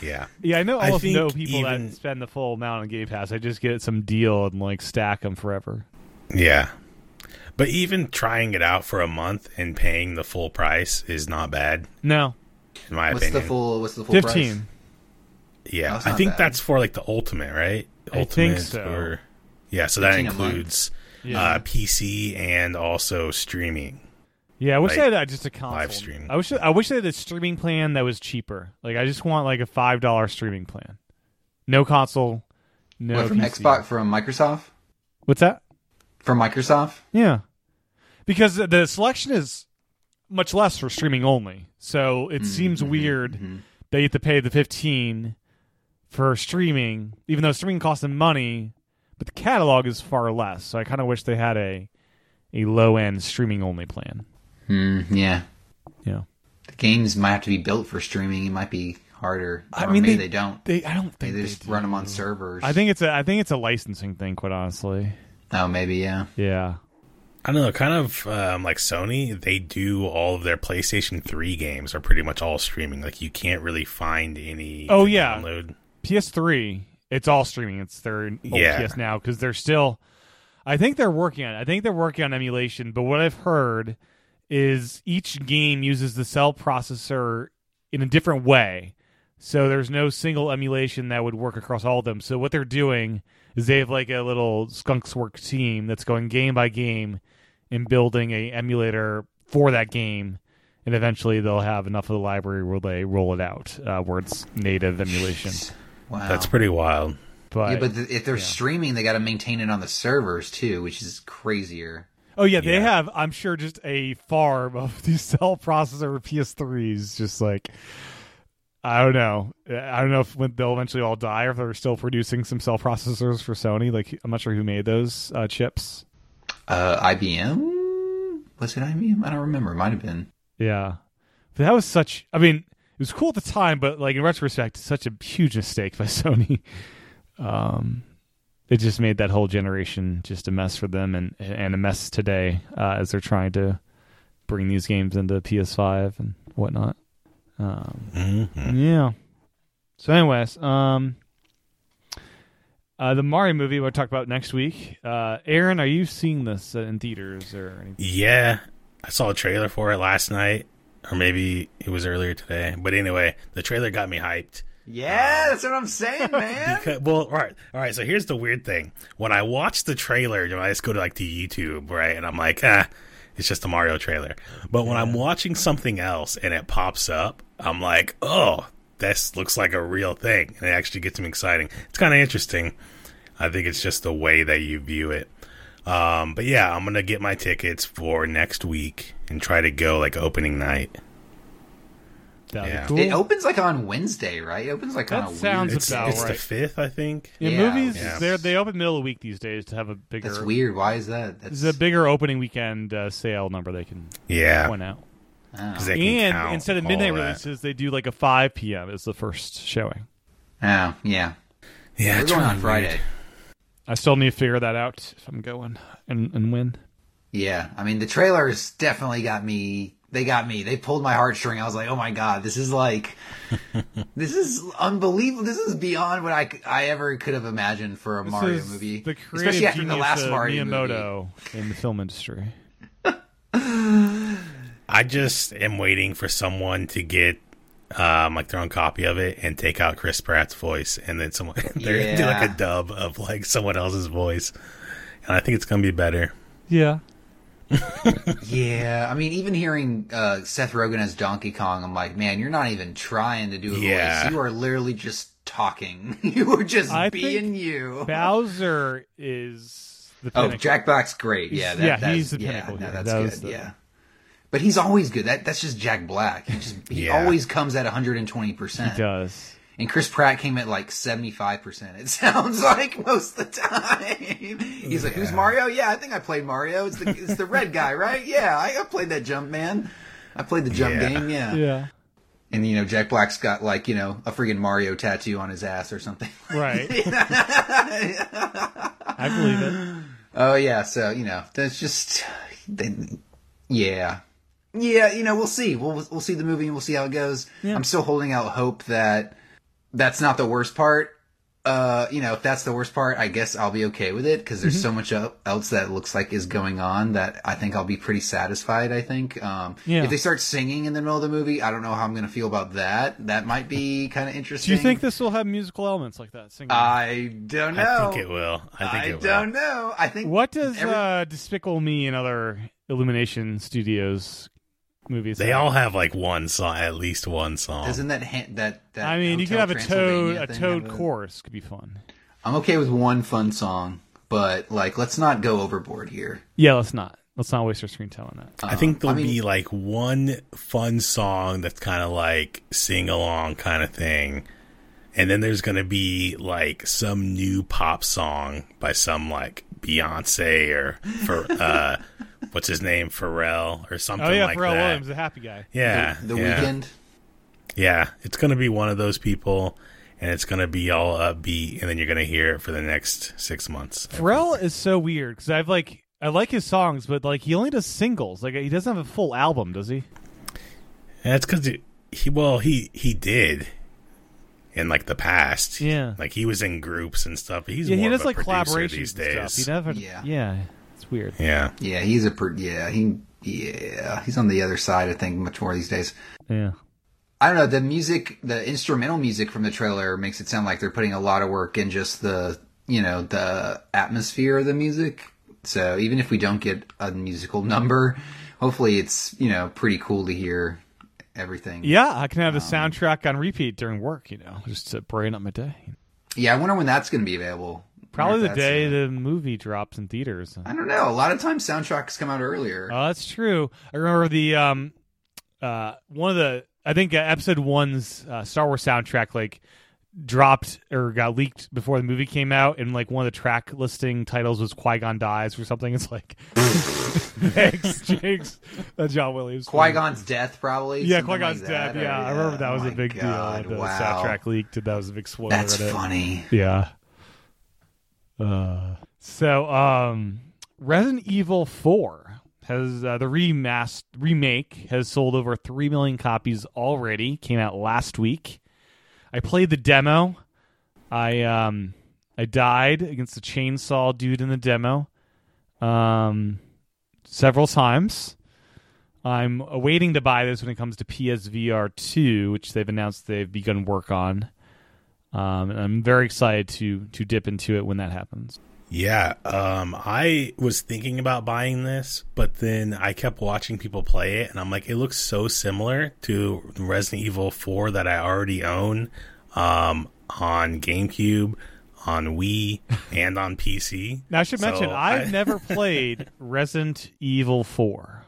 Yeah. Yeah, I know I almost think no people even- that spend the full amount on Game Pass. I just get some deal and like stack them forever. Yeah. But even trying it out for a month and paying the full price is not bad, No, in my What's opinion. the full, what's the full price? fifteen. yeah. That's I think bad. that's for like the ultimate, right? I think so. or Yeah, so that 15 a month. includes Yeah. uh, PC and also streaming. Yeah, I wish Like, they had uh, just a console. live stream. I wish I wish they had a streaming plan that was cheaper. Like I just want like a five dollar streaming plan. No console. No what, from PC. Xbox, from Microsoft? What's that? From Microsoft? Yeah, because the- selection is much less for streaming only. So it mm-hmm, seems mm-hmm, weird mm-hmm. that you have to pay the fifteen for streaming, even though streaming costs them money, but the catalog is far less. So I kind of wish they had a a low end streaming only plan. Mm, yeah. Yeah. The games might have to be built for streaming. It might be harder. I mean, maybe they- they, don't. They, I don't think they they just do. run them on servers. I think it's a I think it's a licensing thing, quite honestly. Oh, maybe, yeah. Yeah. I don't know, kind of um, like Sony, they do all of their PlayStation 3 games are pretty much all streaming. Like you can't really find any Oh, yeah. download. PS3, it's all streaming. It's their Yeah. PS now because they're still. I think they're working on it. I think they're working on emulation. But what I've heard is each game uses the cell processor in a different way. So there's no single emulation that would work across all of them. So what they're doing is they have like a little skunks work team that's going game by game and building a emulator for that game. And eventually they'll have enough of the library where they roll it out, uh, where it's native emulation. Wow. That's pretty wild. But, yeah, but th- if they're streaming, they got to maintain it on the servers too, which is crazier. oh yeah, they Yeah. have. I'm sure just a farm of these cell processor PS3s. Just like I don't know. I don't know if when they'll eventually all die or if they're still producing some cell processors for Sony. Like I'm not sure who made those uh, chips. Uh, IBM? Was it IBM? I don't remember. It might have been. Yeah, but that was such. I mean, it was cool at the time, but like in retrospect, such a huge mistake by Sony. Um, it just made that whole generation just a mess for them, and and a mess today uh, as they're trying to bring these games into PS5 and whatnot. Um, hmm yeah. So, anyways, um, uh, the Mario movie we'll talk about next week. Uh, Aaron, are you seeing this uh, in theaters or anything? Yeah, I saw a trailer for it last night, or maybe it was earlier today. But anyway, the trailer got me hyped. Yeah, that's what I'm saying, man. Because, well, all right, all right. So here's the weird thing: when I watch the trailer, you know, I just go to like the YouTube, right, and I'm like, ah, it's just a Mario trailer. But when I'm watching something else and it pops up, I'm like, oh, this looks like a real thing, and it actually gets me exciting. It's kind of interesting. I think it's just the way that you view it. Um, but yeah, I'm gonna get my tickets for next week and try to go like opening night. That'd Yeah. cool. It opens like on Wednesday, right? It opens like That on a sounds weird. It's, about it's the right. fifth, I think. Yeah, Yeah, movies yeah. they they open middle of the week these days to have a bigger. That's weird. Why is that? That's There's a bigger opening weekend uh, sale number they can Yeah, point out. Oh. 'Cause they And instead of midnight that. releases, they do like a 5 p.m. as the first showing. Oh, yeah. Yeah, We're it's going on Friday. weird. I still need to figure that out if I'm going and and when. Yeah, I mean the trailers definitely got me. They got me. They pulled my heartstring. I was like, oh my god, this is like, this is unbelievable. This is beyond what I, I ever could have imagined for a This Mario is movie, the creative especially after genius the last of Mario movie. Miyamoto in the film industry. I just am waiting for someone to get um, like their own copy of it and take out Chris Pratt's voice, and then someone they're do like a dub of like someone else's voice, and I think it's gonna be better. Yeah. Yeah, I mean, even hearing uh, Seth Rogen as Donkey Kong, I'm like, man, you're not even trying to do a Yeah. voice. You are literally just talking. you are just I being think you. Bowser is the Oh, pinnacle. Jack Black's great. Yeah, that, yeah, that's- he's the yeah, pinnacle no, that's That good. the- Yeah, but he's always good. That that's just Jack Black. He just he Yeah. always comes at 120 percent. He does. And Chris Pratt came at like 75 percent. It sounds like most of the time. He's like, "Who's Mario? Yeah, I think I played Mario. It's the it's the red guy, right? Yeah, I, I played that jump man." I played the jump Yeah. game. Yeah. Yeah. And you know, Jack Black's got like you know a freaking Mario tattoo on his ass or something. Right. I believe it. Oh yeah, so you know, that's just, then, yeah, yeah. You know, we'll see. We'll we'll see the movie and we'll see how it goes. I'm still holding out hope that that's not the worst part. Uh, you know, if that's the worst part, I guess I'll be okay with it because there's Mm-hmm. so much el- else that looks like is going on that I think I'll be pretty satisfied. I think. Um, Yeah. if they start singing in the middle of the movie, I don't know how I'm going to feel about that. That might be kind of interesting. Do you think this will have musical elements like that? Singing? I don't know. I think it will. I think I it don't know. I think what does every- uh, Despicable Me and other Illumination Studios movies? They all have like one song, at least one song. Isn't that ha- that that? I mean, you could have a toad, a toad have chorus could be fun. I'm okay with one fun song, but like, let's not go overboard here. Yeah, let's not. Let's not waste our screen time on that. I think um, there'll I mean- be like one fun song that's kind of like sing along kind of thing. And then there's going to be like some new pop song by some like Beyonce or for uh what's his name Pharrell or something Oh yeah, like Pharrell that. Williams, the happy guy. Yeah. the yeah. Weeknd. Yeah, it's going to be one of those people and it's going to be all upbeat and then you're going to hear it for the next 6 months. Pharrell is so weird because I've like I like his songs, but like he only does singles. Like he doesn't have a full album, does he? That's cuz he well, he he did in like the past. Yeah. Like he was in groups and stuff. He's yeah, more he of does a like collaborations these and days. stuff. He never. Yeah. yeah, it's weird. Yeah. Yeah, he's a per- yeah he yeah he's on the other side. I think much more these days. Yeah. I don't know the music, the instrumental music from the trailer makes it sound like they're putting a lot of work in just the you know the atmosphere of the music. So even if we don't get a musical number, hopefully it's you know pretty cool to hear everything. Yeah, I can have Um, the soundtrack on repeat during work. You know, just to brighten up my day. Yeah, I wonder when that's going to be available. Probably the Wonder if that's, day uh, the movie drops in theaters. I don't know. A lot of times soundtracks come out earlier. Oh, that's true. I remember the um, uh, one of the I think uh, episode one's uh, Star Wars soundtrack like dropped or got leaked before the movie came out, and like one of the track listing titles was Qui Gon dies or something. It's like thanks, Jinx. That's John Williams. Qui Gon's death, probably. Yeah, something Qui Gon's like that, death. or- Yeah, I remember that was a big God, deal. The wow. soundtrack leaked, and that was a big spoiler. That's in funny. Yeah. Uh, so, um, Resident Evil 4 has uh, the remast remake has sold over 3 million copies already. Came out last week. I played the demo. I um I died against the chainsaw dude in the demo. Um several times. I'm waiting to buy this when it comes to PSVR 2, which they've announced they've begun work on. Um, and I'm very excited to to dip into it when that happens. Yeah, um, I was thinking about buying this, but then I kept watching people play it, and I'm like, it looks so similar to Resident Evil 4 that I already own um, on GameCube, on Wii, and on PC. Now I should So mention I've I- never played Resident Evil 4.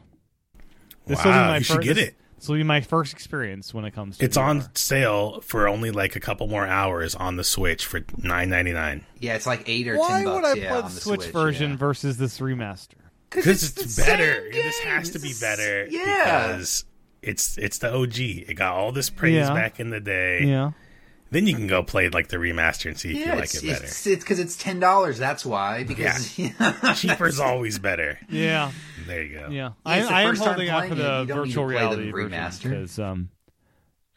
This will be Wow, my you should fir- get it. This will be my first experience when it comes to It's VR. on sale for only like a couple more hours on the Switch for nine ninety nine. Yeah, it's like eight or Why ten bucks. would I yeah, play on the the Switch, Switch version yeah. versus this remaster? Because it's, the better. same This has to be It's- better. yeah. Because it's it's the OG. It got all this praise Yeah. back in the day. Yeah. Then you can go play like the remaster and see if Yeah, you like it better. it's it's because it's ten dollars. That's why. Because yeah. Cheaper's always better. Yeah. There you go. Yeah, Yeah, I, I am holding out for the you don't need virtual to the reality remaster. because um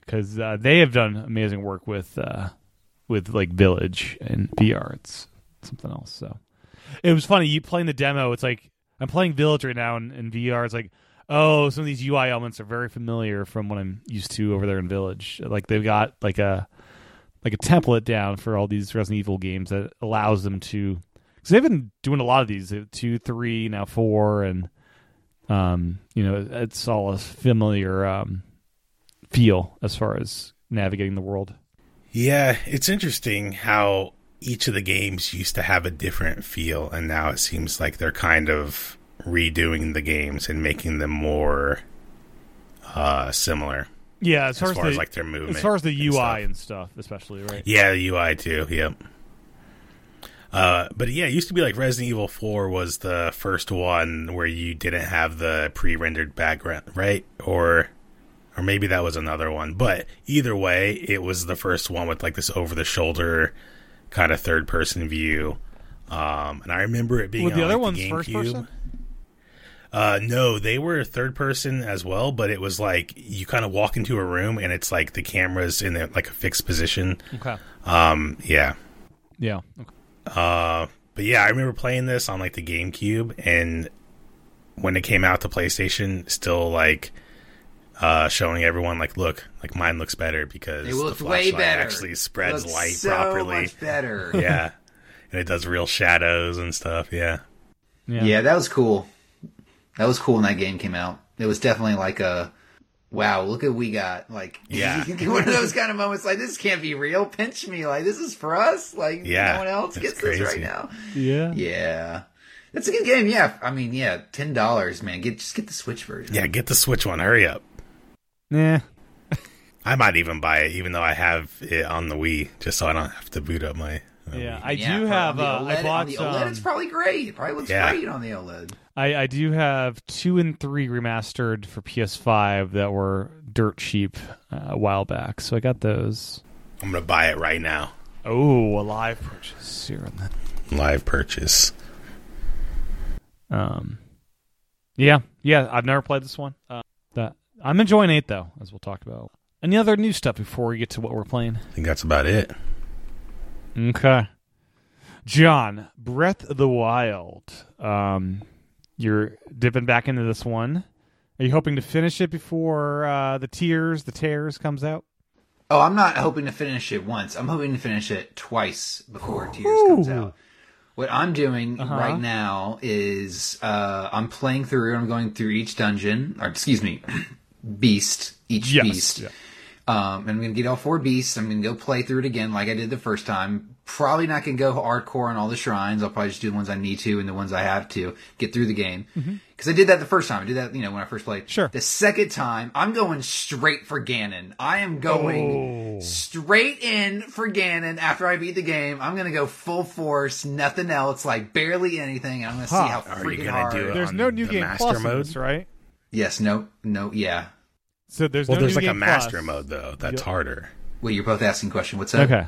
because uh, they have done amazing work with uh with like Village and VR. It's something else. So it was funny. You playing the demo. It's like I'm playing Village right now in, in VR. It's like oh, some of these UI elements are very familiar from what I'm used to over there in Village. Like they've got like a like a template down for all these Resident Evil games that allows them to because they've been doing a lot of these uh, two, three, now four, and um, you know, it's all a familiar um, feel as far as navigating the world. Yeah, it's interesting how each of the games used to have a different feel, and now it seems like they're kind of redoing the games and making them more uh, similar Yeah, as as far far as, as like their movement. as far as the and UI stuff. and stuff, especially right. Yeah, the UI too. Yep. Uh, but yeah, it used to be like Resident Evil 4 was the first one where you didn't have the pre-rendered background, right? Or or maybe that was another one. But either way, it was the first one with like this over-the-shoulder kind of third-person view. Um, and I remember it being the other like, ones the first person? Uh, no, they were third person as well, but it was like you kind of walk into a room and it's like the camera's in a, like a fixed position. Okay. Um, yeah. Yeah. Okay. Uh, but yeah, I remember playing this on like the GameCube, and when it came out to PlayStation, still like uh, showing everyone like, look, like mine looks better because It the way flashlight better. actually spreads Looks light so properly. much better. yeah, and it does real shadows and stuff. Yeah, Yeah. Yeah, that was cool. That was cool when that game came out. It was definitely like a wow, look at what we got. Like Yeah. one of those kind of moments like this can't be real. Pinch me. Like this is for us. Like Yeah, no one else it's gets this right now. Yeah. Yeah. That's a good game, yeah. I mean, yeah, ten dollars, man. Get just get the Switch version. yeah. Get the Switch one. Hurry up. Yeah. I might even buy it, even though I have it on the Wii, just so I don't have to boot up my. My Yeah. Wii. I Yeah, do have. on the Uh, OLED, I bought the OLED. some. It's probably great. It probably looks Yeah. great on the OLED. I, I do have two and three remastered for PS5 that were dirt cheap uh, a while back, so I got those. I'm gonna buy it right now. Oh, a live purchase here and then. Live purchase. Um, yeah, yeah. I've never played this one. Uh, that I'm enjoying eight though, as we'll talk about. Any other new stuff before we get to what we're playing? I think that's about it. Okay, John, Breath of the Wild. Um, you're dipping back into this one. Are you hoping to finish it before uh, the tears, the tears comes out? Oh, I'm not hoping to finish it once. I'm hoping to finish it twice before Tears comes out. What I'm doing Uh-huh. right now is uh, I'm playing through. I'm going through each dungeon, or excuse me, beast. Each Yes, beast. yeah. Um, and I'm gonna get all four beasts. I'm gonna go play through it again, like I did the first time. Probably not gonna go hardcore on all the shrines. I'll probably just do the ones I need to and the ones I have to get through the game. Because I did that the first time. I did that, you know, when I first played. Mm-hmm. Sure. The second time, I'm going straight for Ganon. I am going Oh. straight in for Ganon after I beat the game. I'm gonna go full force, nothing else, like barely anything. And I'm gonna Huh. see how Are you freaking gonna hard. do it? There's on no new the game master plus in mode? right? Yes, no, no, yeah. So there's Well, no there's new like a master plus. mode though. That's Yeah. harder. Wait, you're both asking question. What's that? Okay.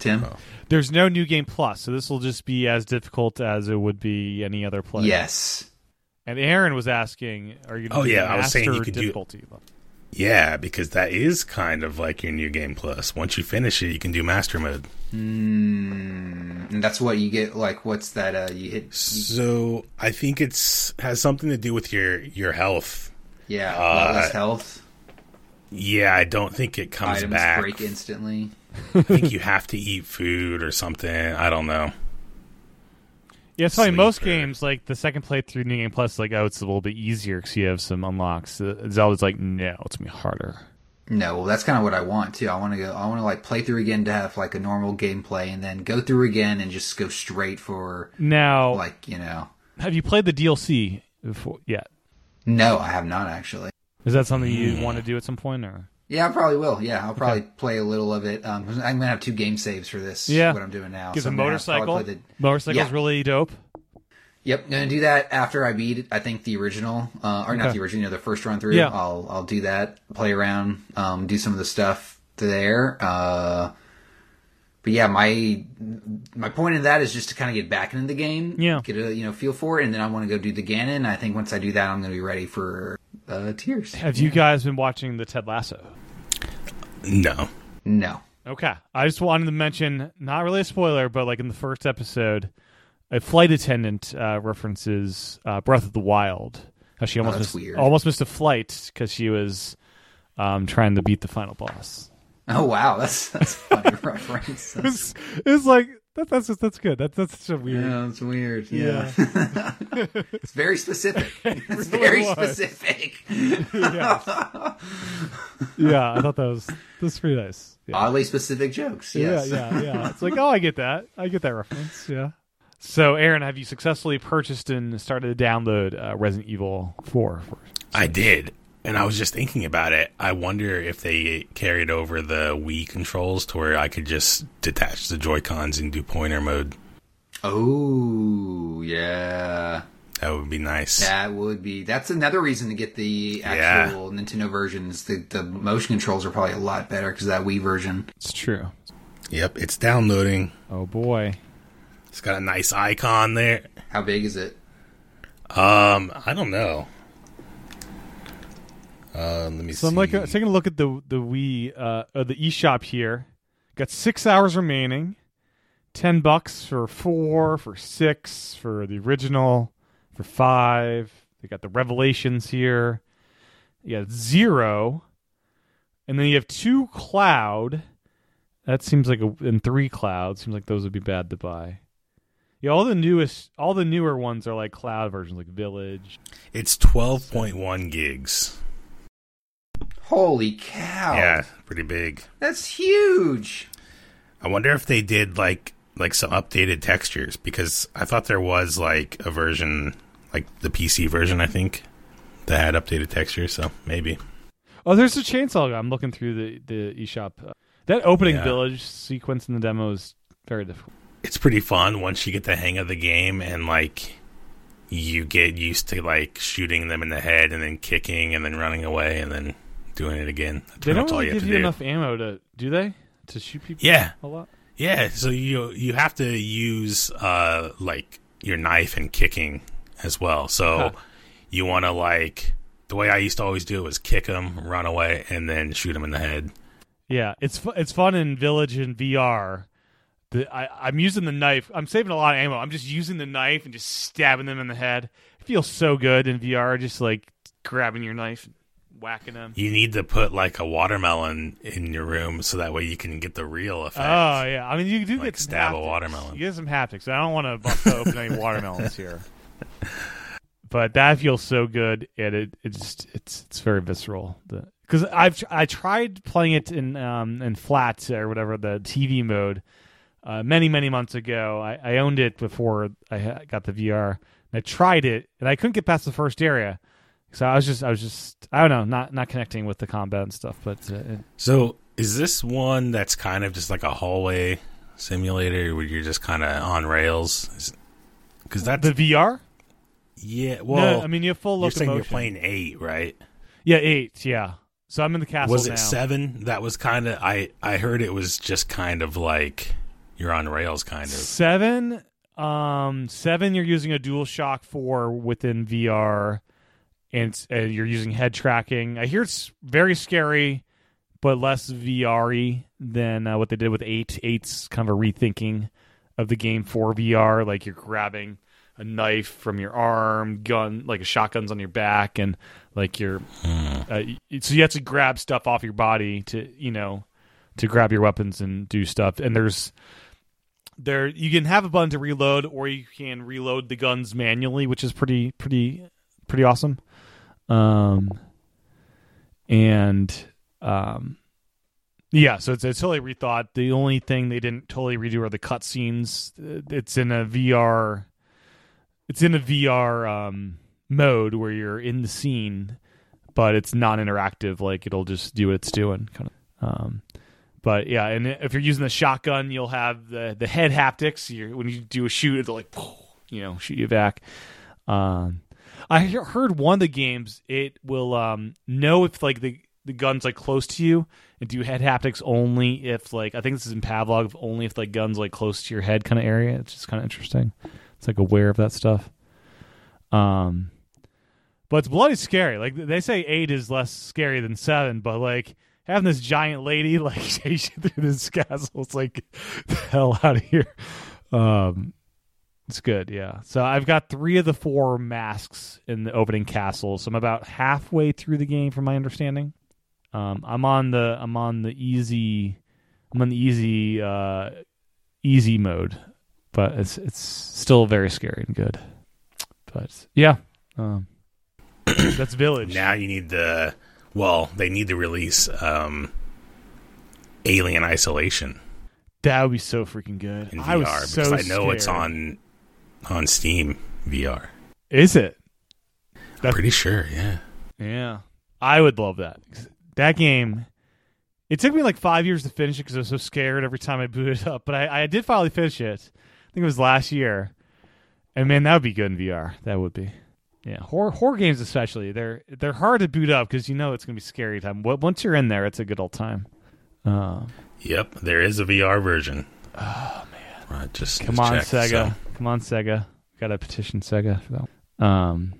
Tim? There's no new game plus, so this will just be as difficult as it would be any other play. Yes. And Aaron was asking, "Are you?" Oh, yeah, I was saying you master could do- difficulty. Yeah, because that is kind of like your new game plus. Once you finish it, you can do master mode. Mm, and that's what you get. Like, what's that? Uh, you hit. So I think it's has something to do with your your health. Yeah, Uh, lot health. Yeah, I don't think it comes Items back. break instantly. I think you have to eat food or something. I don't know. Yeah, it's funny. Most Sleeper. games, like the second playthrough New Game Plus, like oh, it's a little bit easier because you have some unlocks. Uh, Zelda's like, no, it's gonna be harder. No, well, that's kind of what I want too. I want to go. I want to like play through again to have like a normal gameplay, and then go through again and just go straight for Now, like you know. have you played the DLC before yet? No, I have not actually. Is that something you want to do at some point, or Yeah, I probably will. Yeah, I'll probably play a little of it. Um, 'cause I'm gonna have two game saves for this. Yeah. what I'm doing now. get so the I'm gonna have to probably motorcycle? play the- Motorcycle's Yeah. really dope. Yep, gonna do that after I beat. I think the original, uh, or not the original, you know, the first run through. Yeah. I'll I'll do that, play around, um, do some of the stuff there. Uh, but yeah, my my point in that is just to kind of get back into the game. Yeah. get a you know feel for it, and then I want to go do the Ganon. I think once I do that, I'm gonna be ready for uh, Tears. Have you guys been watching the Ted Lasso? No. No. Okay. I just wanted to mention, not really a spoiler, but like in the first episode, a flight attendant uh, references uh, Breath of the Wild. How she almost Oh, missed, weird. almost missed a flight because she was um, trying to beat the final boss. Oh wow, that's that's funny reference. That's, It's, it's like that, that's that's good. That's that's such a weird. yeah, it's weird. Yeah. Yeah, it's very specific. It's really very was. specific. yeah. yeah, I thought that was that's pretty nice. Yeah. Oddly specific jokes. Yes. Yeah, yeah, yeah. It's like, oh, I get that. I get that reference. Yeah. So, Aaron, have you successfully purchased and started to download uh, Resident Evil 4? I did. And I was just thinking about it. I wonder if they carried over the Wii controls to where I could just detach the Joy Cons and do pointer mode. Oh, yeah. That would be nice. That would be. That's another reason to get the Yeah. actual Nintendo versions. The, the motion controls are probably a lot better because that Wii version. It's true. Yep, it's downloading. Oh boy. It's got a nice icon there. How big is it? Um, I don't know. Uh, let me see. So see. I'm like uh, taking a look at the the Wii uh, uh the eShop here. Got six hours remaining. Ten bucks for four, for six, for the original, for five. They got the revelations here. You got zero, and then you have two cloud. That seems like a and three cloud seems like those would be bad to buy. Yeah, all the newest, all the newer ones are like cloud versions, like Village. It's 12.1 gigs. Holy cow! Yeah, pretty big. That's huge. I wonder if they did like like some updated textures because I thought there was like a version like the PC version I think that had updated textures, so maybe. Oh, there's a chainsaw guy. I'm looking through the the eShop. Uh, that opening Yeah. village sequence in the demo is very difficult. It's pretty fun once you get the hang of the game and like you get used to like shooting them in the head and then kicking and then running away and then doing it again. They don't That's all really you give you do. enough ammo to do they to shoot people. Yeah. a lot. Yeah, so you you have to use uh like your knife and kicking as well. So Huh. you want to like the way I used to always do it was kick them, run away, and then shoot them in the head. Yeah, it's fu- it's fun in Village and VR. The, I, I'm using the knife. I'm saving a lot of ammo. I'm just using the knife and just stabbing them in the head. It feels so good in VR, just like grabbing your knife, whacking them. You need to put like a watermelon in your room so that way you can get the real effect. Oh yeah, I mean you do Like get some stab a watermelon. You get some haptics. I don't want to bust open any watermelons here, but that feels so good, and it it just it's it's very visceral. Because I've I tried playing it in um in flat or whatever the TV mode uh, many many months ago. I, I owned it before I ha- got the VR. And I tried it, and I couldn't get past the first area. So I was just I was just I don't know not not connecting with the combat and stuff, but uh, it, So is this one that's kind of just like a hallway simulator where you're just kind of on rails? Because that's the VR. yeah. Well, no, I mean you're full you're saying locomotion. you're playing eight, right? Yeah, eight. Yeah. So I'm in the castle was it now. seven? That was kind of I. I heard it was just kind of like you're on rails, kind of. Seven. Um, seven. You're using a Dual Shock Four within VR, and, you're using head tracking. I hear it's very scary, but less VR-y than uh, what they did with eight. Eight's kind of a rethinking of the game for VR. Like you're grabbing a knife from your arm, gun like a shotgun's on your back, and like you're uh, so you have to grab stuff off your body to you know to grab your weapons and do stuff. And there's there you can have a button to reload, or you can reload the guns manually, which is pretty pretty pretty awesome. Um, and um, yeah, so it's, it's totally rethought. The only thing they didn't totally redo are the cutscenes. It's in a VR. It's in a VR um, mode where you're in the scene, but it's non interactive. Like it'll just do what it's doing, kind of. Um, but yeah, and if you're using the shotgun, you'll have the the head haptics. You're, when you do a shoot, it'll like you know shoot you back. Um, I heard one of the games it will um, know if like the the gun's like close to you and do head haptics only if like I think this is in Pavlov only if like guns like close to your head kind of area. It's just kind of interesting. It's like aware of that stuff. Um, but it's bloody scary. Like they say, eight is less scary than seven, but like having this giant lady like chase you through this castle, it's like the hell out of here. Um, it's good, yeah. So I've got three of the four masks in the opening castle, so I'm about halfway through the game, from my understanding. Um, I'm on the I'm on the easy I'm on the easy uh, easy mode, but it's it's still very scary and good. But yeah, um, that's Village. Now you need the well, they need to release um, Alien Isolation That would be so freaking good. in I was VR so because I know it's on on Steam VR. Is it? I'm pretty sure, yeah. Yeah. I would love that. That game. It took me like five years to finish it because I was so scared every time I booted it up. But I, I did finally finish it. I think it was last year. And man, that would be good in VR. That would be. Yeah, horror horror games especially. They're they're hard to boot up because you know it's gonna be scary time. Once you're in there, it's a good old time. Uh, Yep, there is a VR version. oh Right, just come on checked, Sega, so. come on Sega. Got to petition Sega for that. Um,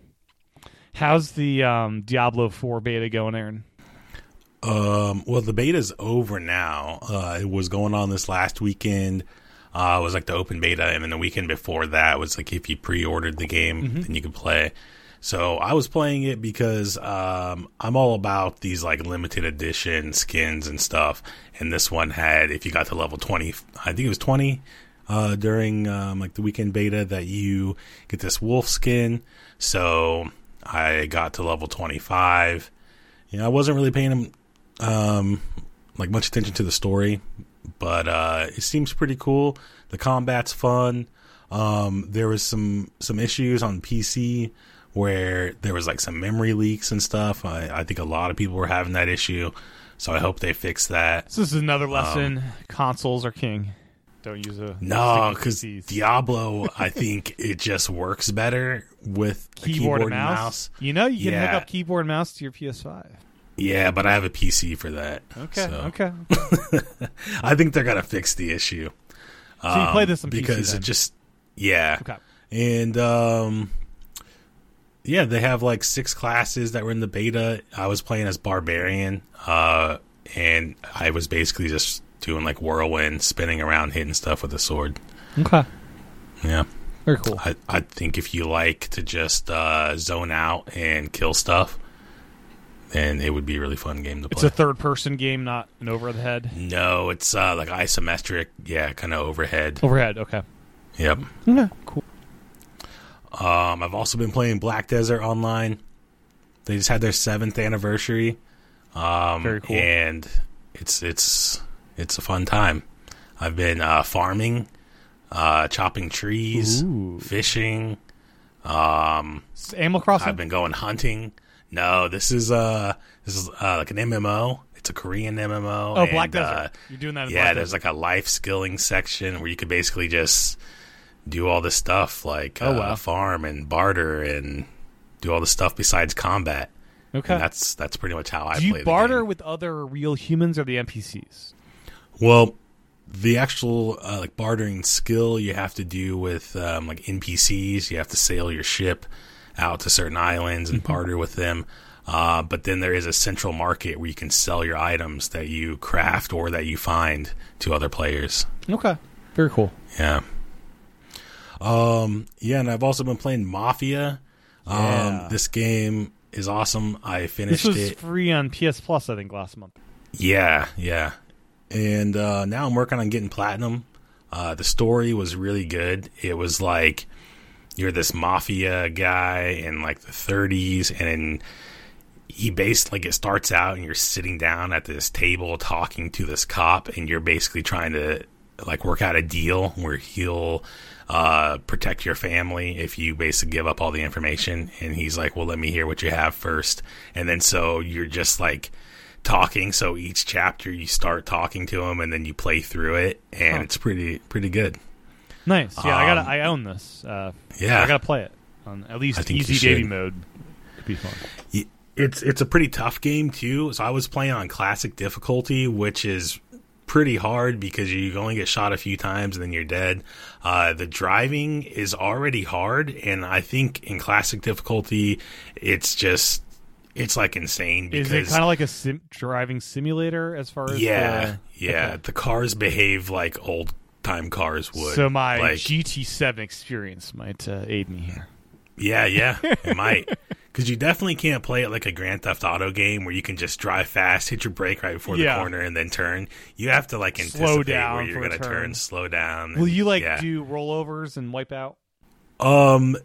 how's the um Diablo Four beta going, Aaron? Um, well, the beta's over now. Uh, it was going on this last weekend. Uh, it was like the open beta, and then the weekend before that was like if you pre-ordered the game, then you could play. So I was playing it because um, I'm all about these like limited edition skins and stuff. And this one had, if you got to level 20, I think it was 20 uh, during um, like the weekend beta, that you get this wolf skin. So I got to level 25. You know, I wasn't really paying um, like much attention to the story, but uh, it seems pretty cool. The combat's fun. Um, there was some some issues on PC where there was like some memory leaks and stuff. I, I think a lot of people were having that issue, so I hope they fix that. So this is another lesson: consoles are king. Don't use a Um, No, because Diablo, I think it just works better with a keyboard, and mouse. You know, you can hook up keyboard and mouse to your PS5. Yeah, but I have a PC for that. Okay, so okay. I think they're gonna fix the issue. So you play Um, this on because then? it just yeah, Okay. and um, yeah, they have like six classes that were in the beta. I was playing as barbarian, uh, and I was basically just doing like whirlwind, spinning around, hitting stuff with a sword. Okay. Yeah, Very cool. I I think if you like to just uh, zone out and kill stuff, then it would be a really fun game to play. It's a third-person game, not an over the head. no, it's uh, like isometric, yeah, kind of overhead. Overhead. Okay. Yep. Okay. Cool. Um, I've also been playing Black Desert Online. They just had their seventh anniversary. Um, Very cool. And it's it's it's a fun time. I've been uh, farming, uh, chopping trees, Ooh. fishing. Um, It's Animal Crossing. I've been going hunting. No, this is uh this is uh, like an MMO. It's a Korean MMO. oh, Black Desert. uh, You're doing that. In yeah, Black there's Desert. like a life skilling section where you could basically just do all this stuff like Oh, uh, wow. farm and barter and do all the stuff besides combat. okay. And that's that's pretty much how I Do play you the barter with other real humans or the NPCs? Well, the actual uh, like bartering skill you have to do with um, like NPCs. You have to sail your ship out to certain islands and barter with them. Uh, but then there is a central market where you can sell your items that you craft or that you find to other players. Okay. Very cool. Yeah. Um. Yeah, and I've also been playing Mafia. Um. Yeah. This game is awesome. I finished This was it. free on PS Plus, I think, last month. Yeah, yeah. And uh, now I'm working on getting platinum. Uh, the story was really good. It was like you're this mafia guy in like the 30s, and he based like it starts out, and you're sitting down at this table talking to this cop, and you're basically trying to like work out a deal where he'll uh, protect your family if you basically give up all the information. And he's like, "Well, let me hear what you have first. And then so you're just like talking. So each chapter you start talking to him, and then you play through it, and Huh. it's pretty pretty good. Nice. Yeah, I got. Um, I own this. Uh, Yeah, I got to play it on at least easy dating mode. Could be fun. it's it's a pretty tough game too. So I was playing on classic difficulty, which is pretty hard because you only get shot a few times and then you're dead. Uh, the driving is already hard, and I think in classic difficulty, it's just it's like insane because Is it kind of like a sim- driving simulator as far as yeah, the- yeah, okay. the cars behave like old time cars would. So my like, GT7 experience might uh, aid me here. Yeah, yeah, it might. Because you definitely can't play it like a Grand Theft Auto game where you can just drive fast, hit your brake right before Yeah. the corner, and then turn. You have to like Slow anticipate down where you're going to turn. turn, slow down. Will and- you like yeah. do rollovers and wipe out? Um,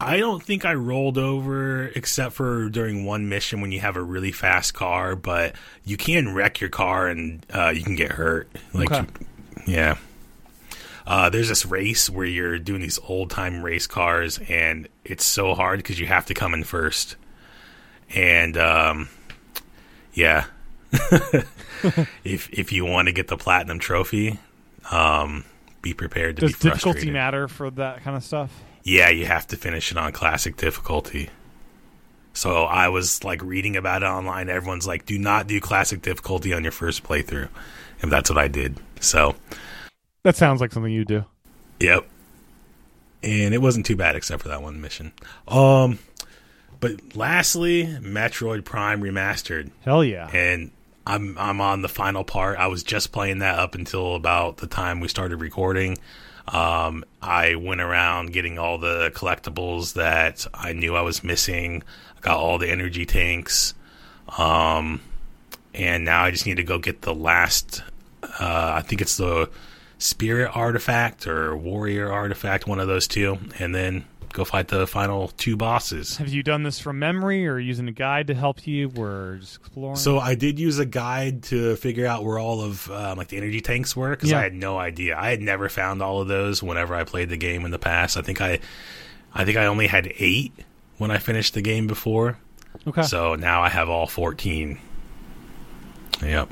I don't think I rolled over except for during one mission when you have a really fast car, but you can wreck your car and uh, you can get hurt. Like, Okay. yeah. Uh, there's this race where you're doing these old time race cars, and it's so hard because you have to come in first. and um, yeah, if if you want to get the platinum trophy, um, be prepared to Does be frustrated. difficulty matter for that kind of stuff? Yeah, you have to finish it on classic difficulty. So I was like reading about it online. Everyone's like, "Do not do classic difficulty on your first playthrough," and that's what I did. So, That sounds like something you do. yep. And it wasn't too bad except for that one mission. Um, but lastly, Metroid Prime Remastered, Hell yeah. and I'm I'm on the final part. I was just playing that up until about the time we started recording. Um, I went around getting all the collectibles that I knew I was missing. I got all the energy tanks. Um, and now I just need to go get the last. Uh, I think it's the spirit artifact or warrior artifact, one of those two, and then go fight the final two bosses. Have you done this from memory or using a guide to help you or just exploring? So I did use a guide to figure out where all of um, like the energy tanks were because Yeah. I had no idea. I had never found all of those whenever I played the game in the past. I think I, I think I only had eight when I finished the game before. okay. So now I have all fourteen. Yep.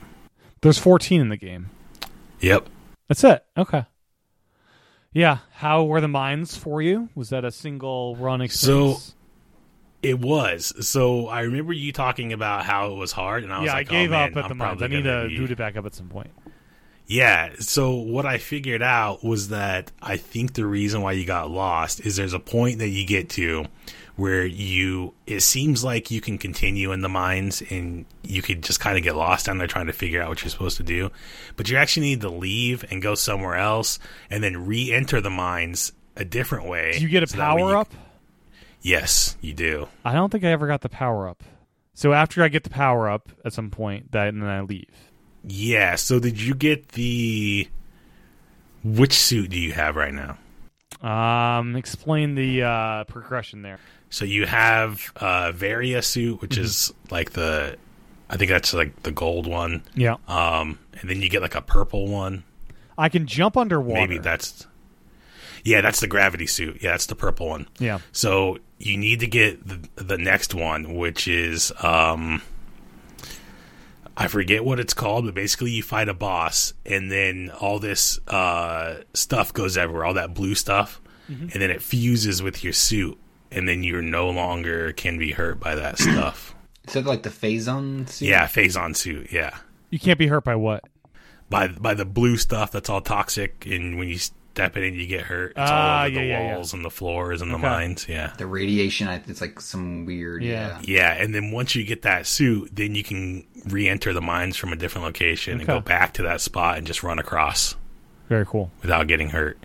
There's 14 in the game. Yep. That's it. Okay. Yeah. How were the mines for you? Was that a single run experience? So it was. So I remember you talking about how it was hard, and I was yeah, like, I gave oh, man, up at I'm the mines. I need to boot it back up at some point. Yeah. So what I figured out was that I think the reason why you got lost is there's a point that you get to where you it seems like you can continue in the mines and you could just kind of get lost down there trying to figure out what you're supposed to do. But you actually need to leave and go somewhere else and then re-enter the mines a different way. Do you get a so power you- up? Yes, you do. I don't think I ever got the power up. So after I get the power up at some point, that and then I leave. Yeah. So did you get the which suit do you have right now? Um, explain the uh, progression there. So you have uh Varia suit, which Mm-hmm. is like the I think that's like the gold one. Yeah, Um and then you get like a purple one. I can jump underwater. Maybe that's Yeah, that's the gravity suit. Yeah, that's the purple one. yeah. So you need to get the, the next one, which is um I forget what it's called, but basically you fight a boss and then all this uh stuff goes everywhere, all that blue stuff, Mm-hmm. and then it fuses with your suit and then you're no longer can be hurt by that stuff. Is that like the Phazon suit? yeah, Phazon suit, yeah. You can't be hurt by what? By by the blue stuff that's all toxic and when you step in it you get hurt. It's Ah, all over yeah, the yeah, yeah. walls and the floors and the mines, yeah. The radiation, it's like some weird. Yeah. Yeah. Yeah, and then once you get that suit, then you can re-enter the mines from a different location and go back to that spot and just run across Very cool. without getting hurt.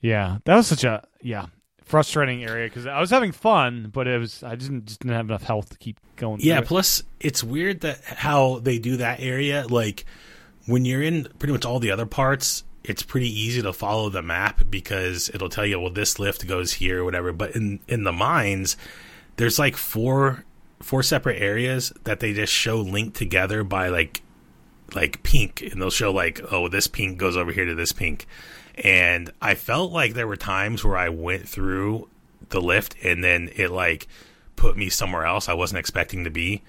Yeah, that was such a yeah frustrating area because I was having fun, but it was I didn't just didn't have enough health to keep going. Yeah, plus it's weird that how they do that area. Like when you're in pretty much all the other parts, it's pretty easy to follow the map because it'll tell you, well, this lift goes here or whatever. But in in the mines, there's like four four separate areas that they just show linked together by like like pink and they'll show like oh this pink goes over here to this pink and i felt like there were times where i went through the lift and then it like put me somewhere else i wasn't expecting to be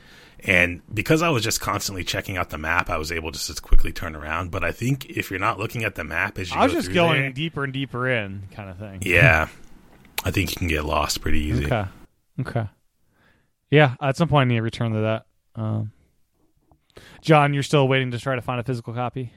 and because i was just constantly checking out the map i was able to just quickly turn around but i think if you're not looking at the map as you I was go just going there- deeper and deeper in, kind of thing. yeah i think you can get lost pretty easy Okay. Okay. Yeah, at some point I need to return to that. Um, John, you're still waiting to try to find a physical copy.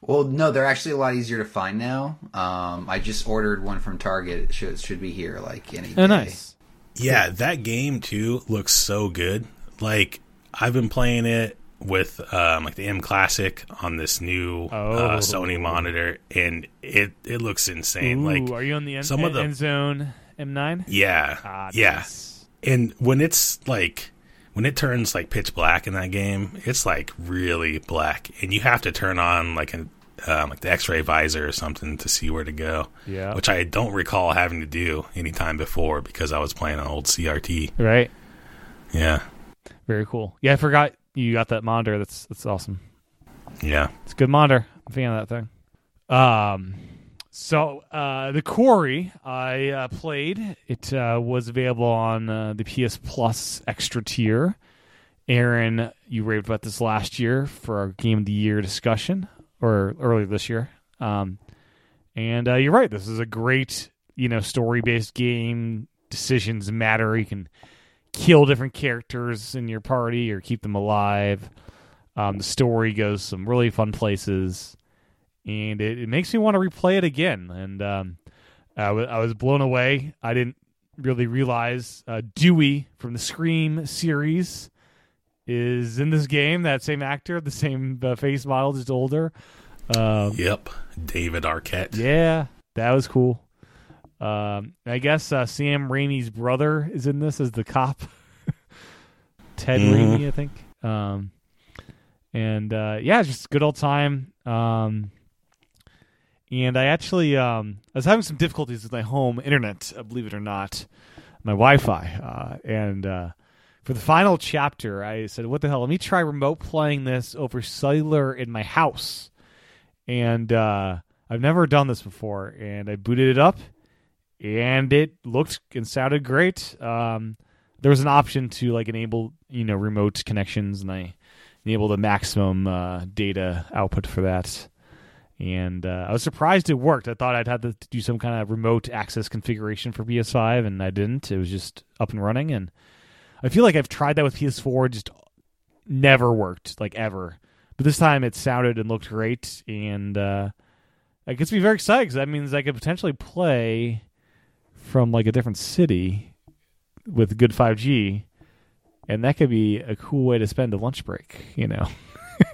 Well, no, they're actually a lot easier to find now. Um, I just ordered one from Target. It should, should be here like any Oh, day. nice. Yeah, that game too looks so good. Like I've been playing it with um, like the M Classic on this new Oh. uh, Sony monitor, and it it looks insane. Ooh, like are you on the end, some of the- INZONE M9? yeah, Ah, yeah. nice. And when it's like when it turns like pitch black in that game, it's like really black, and you have to turn on like an um, like the X-ray visor or something to see where to go. Yeah. which I don't recall having to do any time before because I was playing on old CRT. Right. Yeah, Very cool. Yeah, I forgot you got that monitor. That's that's awesome. yeah. It's a good monitor. I'm a fan of that thing. Um, so uh, the Quarry I uh, played. It uh, was available on uh, the PS Plus extra tier. Aaron, you raved about this last year for our game of the year discussion, or earlier this year. Um, and uh, you're right. This is a great, you know, story based game. Decisions matter. You can kill different characters in your party or keep them alive. Um, the story goes some really fun places, and it, it makes me want to replay it again. And um, I, w- I was blown away. I didn't really realize uh, Dewey from the Scream series is in this game. That same actor, the same uh, face model, just older. Um, Yep, David Arquette. yeah, that was cool. Um, I guess uh, Sam Raimi's brother is in this as the cop, Ted Mhm. Raimi, I think. Um, and uh, yeah, just good old time. Um, and I actually um, I was having some difficulties with my home internet, uh, believe it or not, my Wi-Fi, uh, and uh, for the final chapter, I said, "What the hell? Let me try remote playing this over cellular in my house." And uh, I've never done this before, and I booted it up, and it looked and sounded great. Um, there was an option to like enable, you know, remote connections, and I enabled the maximum uh, data output for that. And uh, I was surprised it worked. I thought I'd have to do some kind of remote access configuration for PS5, and I didn't. It was just up and running, and I feel like I've tried that with PS4, just never worked, like ever. But this time it sounded and looked great, and uh, it gets me very excited because that means I could potentially play from like a different city with good 5G, and that could be a cool way to spend a lunch break. You know,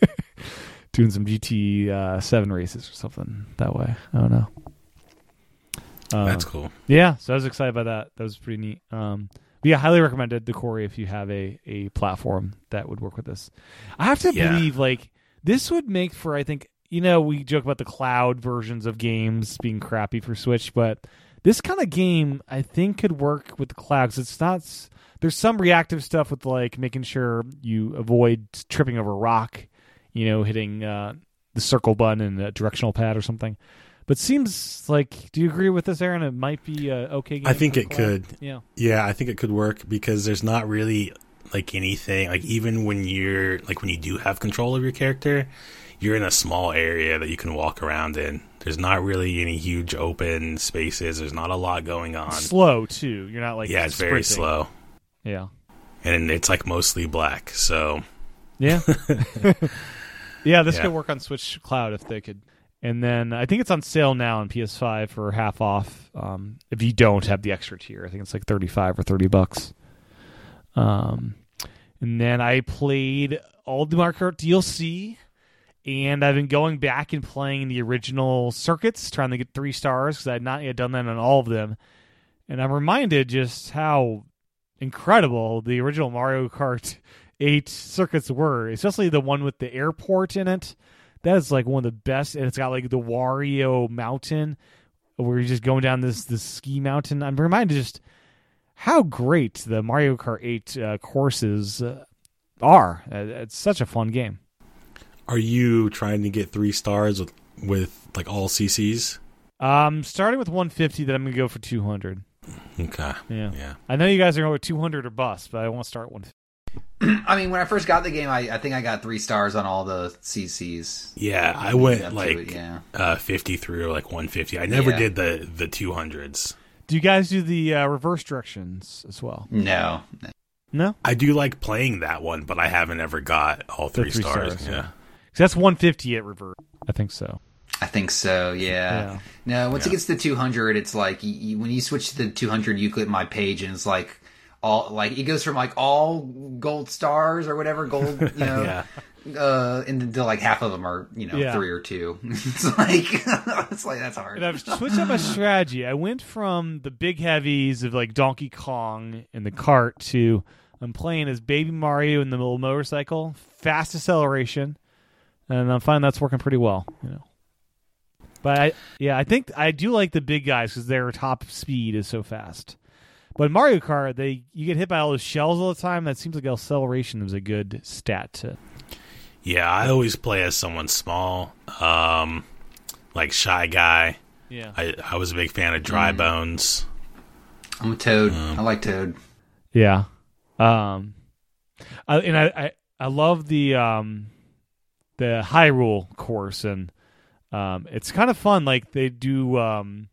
doing some GT uh, seven races or something that way. I don't know. Uh, That's cool. yeah, so I was excited by that. That was pretty neat. Um, but yeah, highly recommended the Quarry if you have a a platform that would work with this. I have to Yeah. believe like this would make for I think you know we joke about the cloud versions of games being crappy for Switch, but this kind of game I think could work with the cloud 'cause it's not. There's some reactive stuff with like making sure you avoid tripping over rock, you know, hitting uh, the circle button and a directional pad or something. But seems like, do you agree with this, Aaron? It might be okay game. I think it cloud? could. Yeah. Yeah, I think it could work because there's not really like anything like even when you're like when you do have control of your character, you're in a small area that you can walk around in. There's not really any huge open spaces. There's not a lot going on. Slow too. You're not like yeah, it's very slow. Yeah. And it's like mostly black. So, Yeah. yeah, this Yeah. could work on Switch Cloud if they could. And then I think it's on sale now on PS5 for half off. Um, if you don't have the extra tier, I think it's like thirty-five or thirty bucks. Um, and then I played all the Mario Kart DLC, and I've been going back and playing the original circuits, trying to get three stars because I had not yet done that on all of them. And I'm reminded just how incredible the original Mario Kart 8 circuits were, especially the one with the airport in it. That is like one of the best, and it's got like the Wario Mountain where you're just going down this this ski mountain. I'm reminded just how great the Mario Kart 8 uh, courses uh, are. Uh, It's such a fun game. are you trying to get 3 stars with with like all CCs? Um, starting with 150, then I'm gonna go for 200. Okay. Yeah, Yeah. I know you guys are going with 200 or bust, but I want to start at 150. I mean, when I first got the game, I, I think I got three stars on all the CCs. Yeah, I went like it, yeah. uh 50 through like 150. I never Yeah. did the the 200s. Do you guys do the uh, reverse directions as well? No, No, I do like playing that one, but I haven't ever got all three, three stars. stars, Yeah. yeah. 'Cause that's 150 at reverse. I think so. I think so. Yeah. Yeah. No, once it gets to 200, it's like you, you, when you switch to the 200, you click my page, and it's like all like it goes from like all gold stars or whatever gold, you know, Yeah. uh, and to like half of them are you know Yeah. three or two. it's like it's like that's hard. And I've switched up my strategy. I went from the big heavies of like Donkey Kong in the cart to I'm playing as Baby Mario in the little motorcycle, fast acceleration, and I'm finding that's working pretty well. You know, but I yeah I think I do like the big guys because their top speed is so fast. But in Mario Kart, they you get hit by all those shells all the time. That seems like acceleration is a good stat to. Yeah, I always play as someone small, um, like shy guy. Yeah. I I was a big fan of Dry Bones. I'm a Toad. Um, I like Toad. Yeah. Um uh, and I, I I love the um the Hyrule course, and um it's kind of fun. Like they do um.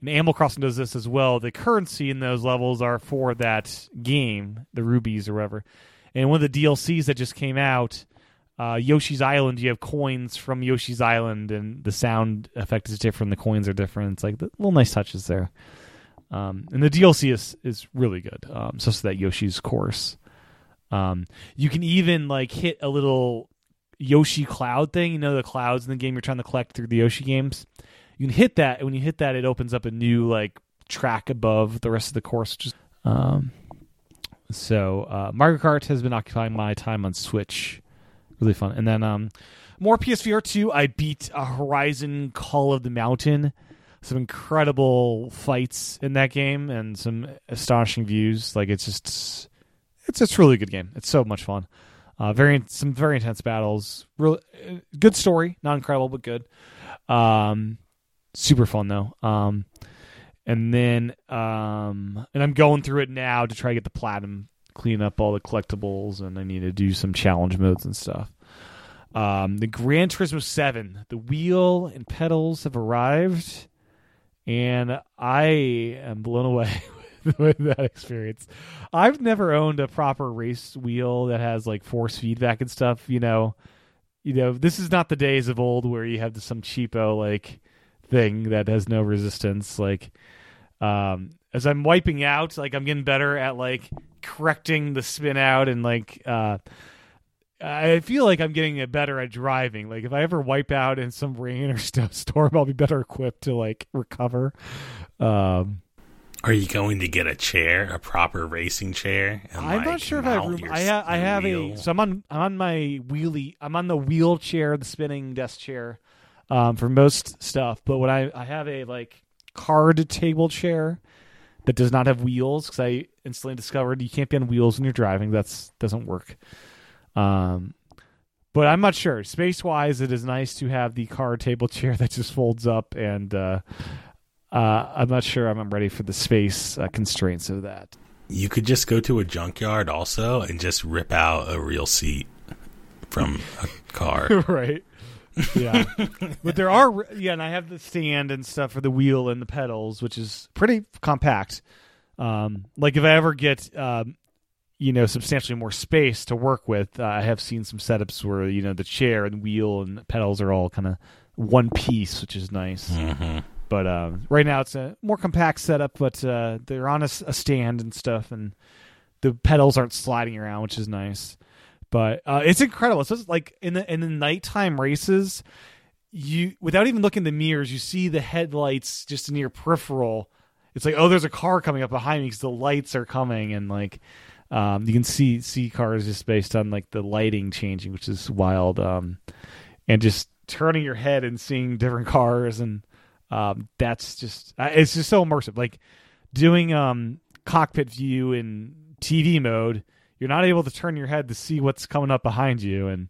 And Animal Crossing does this as well. The currency in those levels are for that game, the rubies or whatever. And one of the DLCs that just came out, uh, Yoshi's Island, you have coins from Yoshi's Island, and the sound effect is different. The coins are different. It's like the little nice touches there. Um, and the DLC is is really good. Um, so that Yoshi's course. Um, you can even like hit a little Yoshi cloud thing. You know the clouds in the game you're trying to collect through the Yoshi games. You can hit that, and when you hit that, it opens up a new like track above the rest of the course. Just um, so uh, Mario Kart has been occupying my time on Switch. Really fun, and then um, more PSVR two. I beat a Horizon Call of the Mountain. Some incredible fights in that game, and some astonishing views. Like it's just, it's just really good game. It's so much fun. Uh, very some very intense battles. Really good story, not incredible but good. Um, super fun though. Um, and then um, and I'm going through it now to try to get the platinum, clean up all the collectibles, and I need to do some challenge modes and stuff. Um, the Gran Turismo Seven, the wheel and pedals have arrived, and I am blown away with that experience. I've never owned a proper race wheel that has like force feedback and stuff. You know, you know, this is not the days of old where you have some cheapo like thing that has no resistance. Like, um, as I'm wiping out, like I'm getting better at like correcting the spin out and like, uh, I feel like I'm getting better at driving. Like if I ever wipe out in some rain or st- storm, I'll be better equipped to like recover. Um, Are you going to get a chair, a proper racing chair? and, I'm like, not sure if I have room. I, ha- I have wheel? a so I'm on I'm on my wheelie. I'm on the wheelchair, the spinning desk chair, um, for most stuff. But when I I have a like card table chair that does not have wheels because I instantly discovered you can't be on wheels when you're driving. That's doesn't work. Um, but I'm not sure. Space wise, it is nice to have the card table chair that just folds up, and uh, uh, I'm not sure I'm ready for the space uh, constraints of that. You could just go to a junkyard also and just rip out a real seat from a car. right. Yeah. but there are yeah, and I have the stand and stuff for the wheel and the pedals, which is pretty compact. Um, like if I ever get um, you know, substantially more space to work with, uh, I have seen some setups where you know the chair and wheel and pedals are all kind of one piece, which is nice. hmm But um, right now it's a more compact setup, but uh, they're on a stand and stuff, and the pedals aren't sliding around, which is nice. But uh, it's incredible. It's just like in the in the nighttime races, you without even looking in the mirrors, you see the headlights just in your peripheral. It's like, oh, there's a car coming up behind me because the lights are coming, and like um, you can see see cars just based on like the lighting changing, which is wild. Um, and just turning your head and seeing different cars and um, that's just uh, it's just so immersive. Like doing um, cockpit view in TV mode, you're not able to turn your head to see what's coming up behind you, and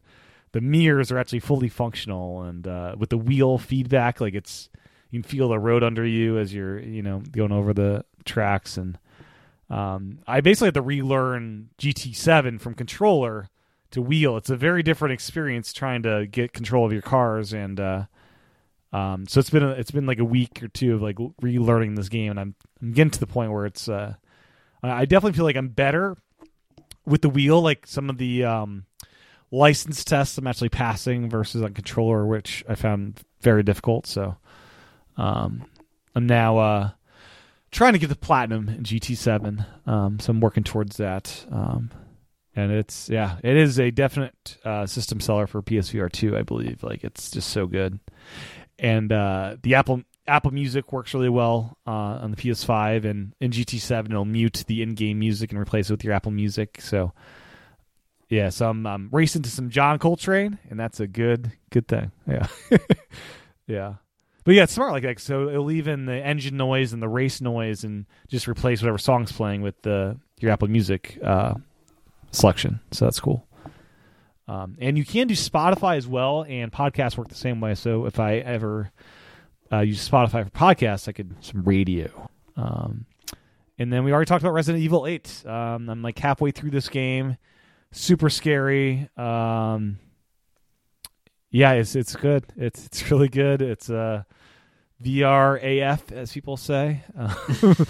the mirrors are actually fully functional. And uh, with the wheel feedback, like it's you can feel the road under you as you're you know going over the tracks. And um, I basically had to relearn GT7 from controller to wheel. It's a very different experience trying to get control of your cars and. Uh, um, so it's been a, it's been like a week or two of like relearning this game, and I'm I'm getting to the point where it's uh, I I definitely feel like I'm better with the wheel. Like some of the um, license tests I'm actually passing versus on controller, which I found very difficult. So um, I'm now uh, trying to get the platinum in GT7. Um, so I'm working towards that. Um, and it's yeah, it is a definite uh, system seller for PSVR 2, I believe. Like it's just so good and uh, the Apple Apple Music works really well uh, on the PS5 and in GT7 it'll mute the in-game music and replace it with your Apple Music. So yeah, so I'm, I'm racing to some John Coltrane, and that's a good good thing. Yeah, yeah. But yeah, it's smart like that. So it'll leave in the engine noise and the race noise, and just replace whatever song's playing with the your Apple Music uh, selection. So that's cool. Um, and you can do Spotify as well, and podcasts work the same way. So if I ever uh, use Spotify for podcasts, I could some radio. Um, and then we already talked about Resident Evil Eight. Um, I'm like halfway through this game. super scary. Um, yeah, it's it's good. It's it's really good. It's uh, VR AF, as people say.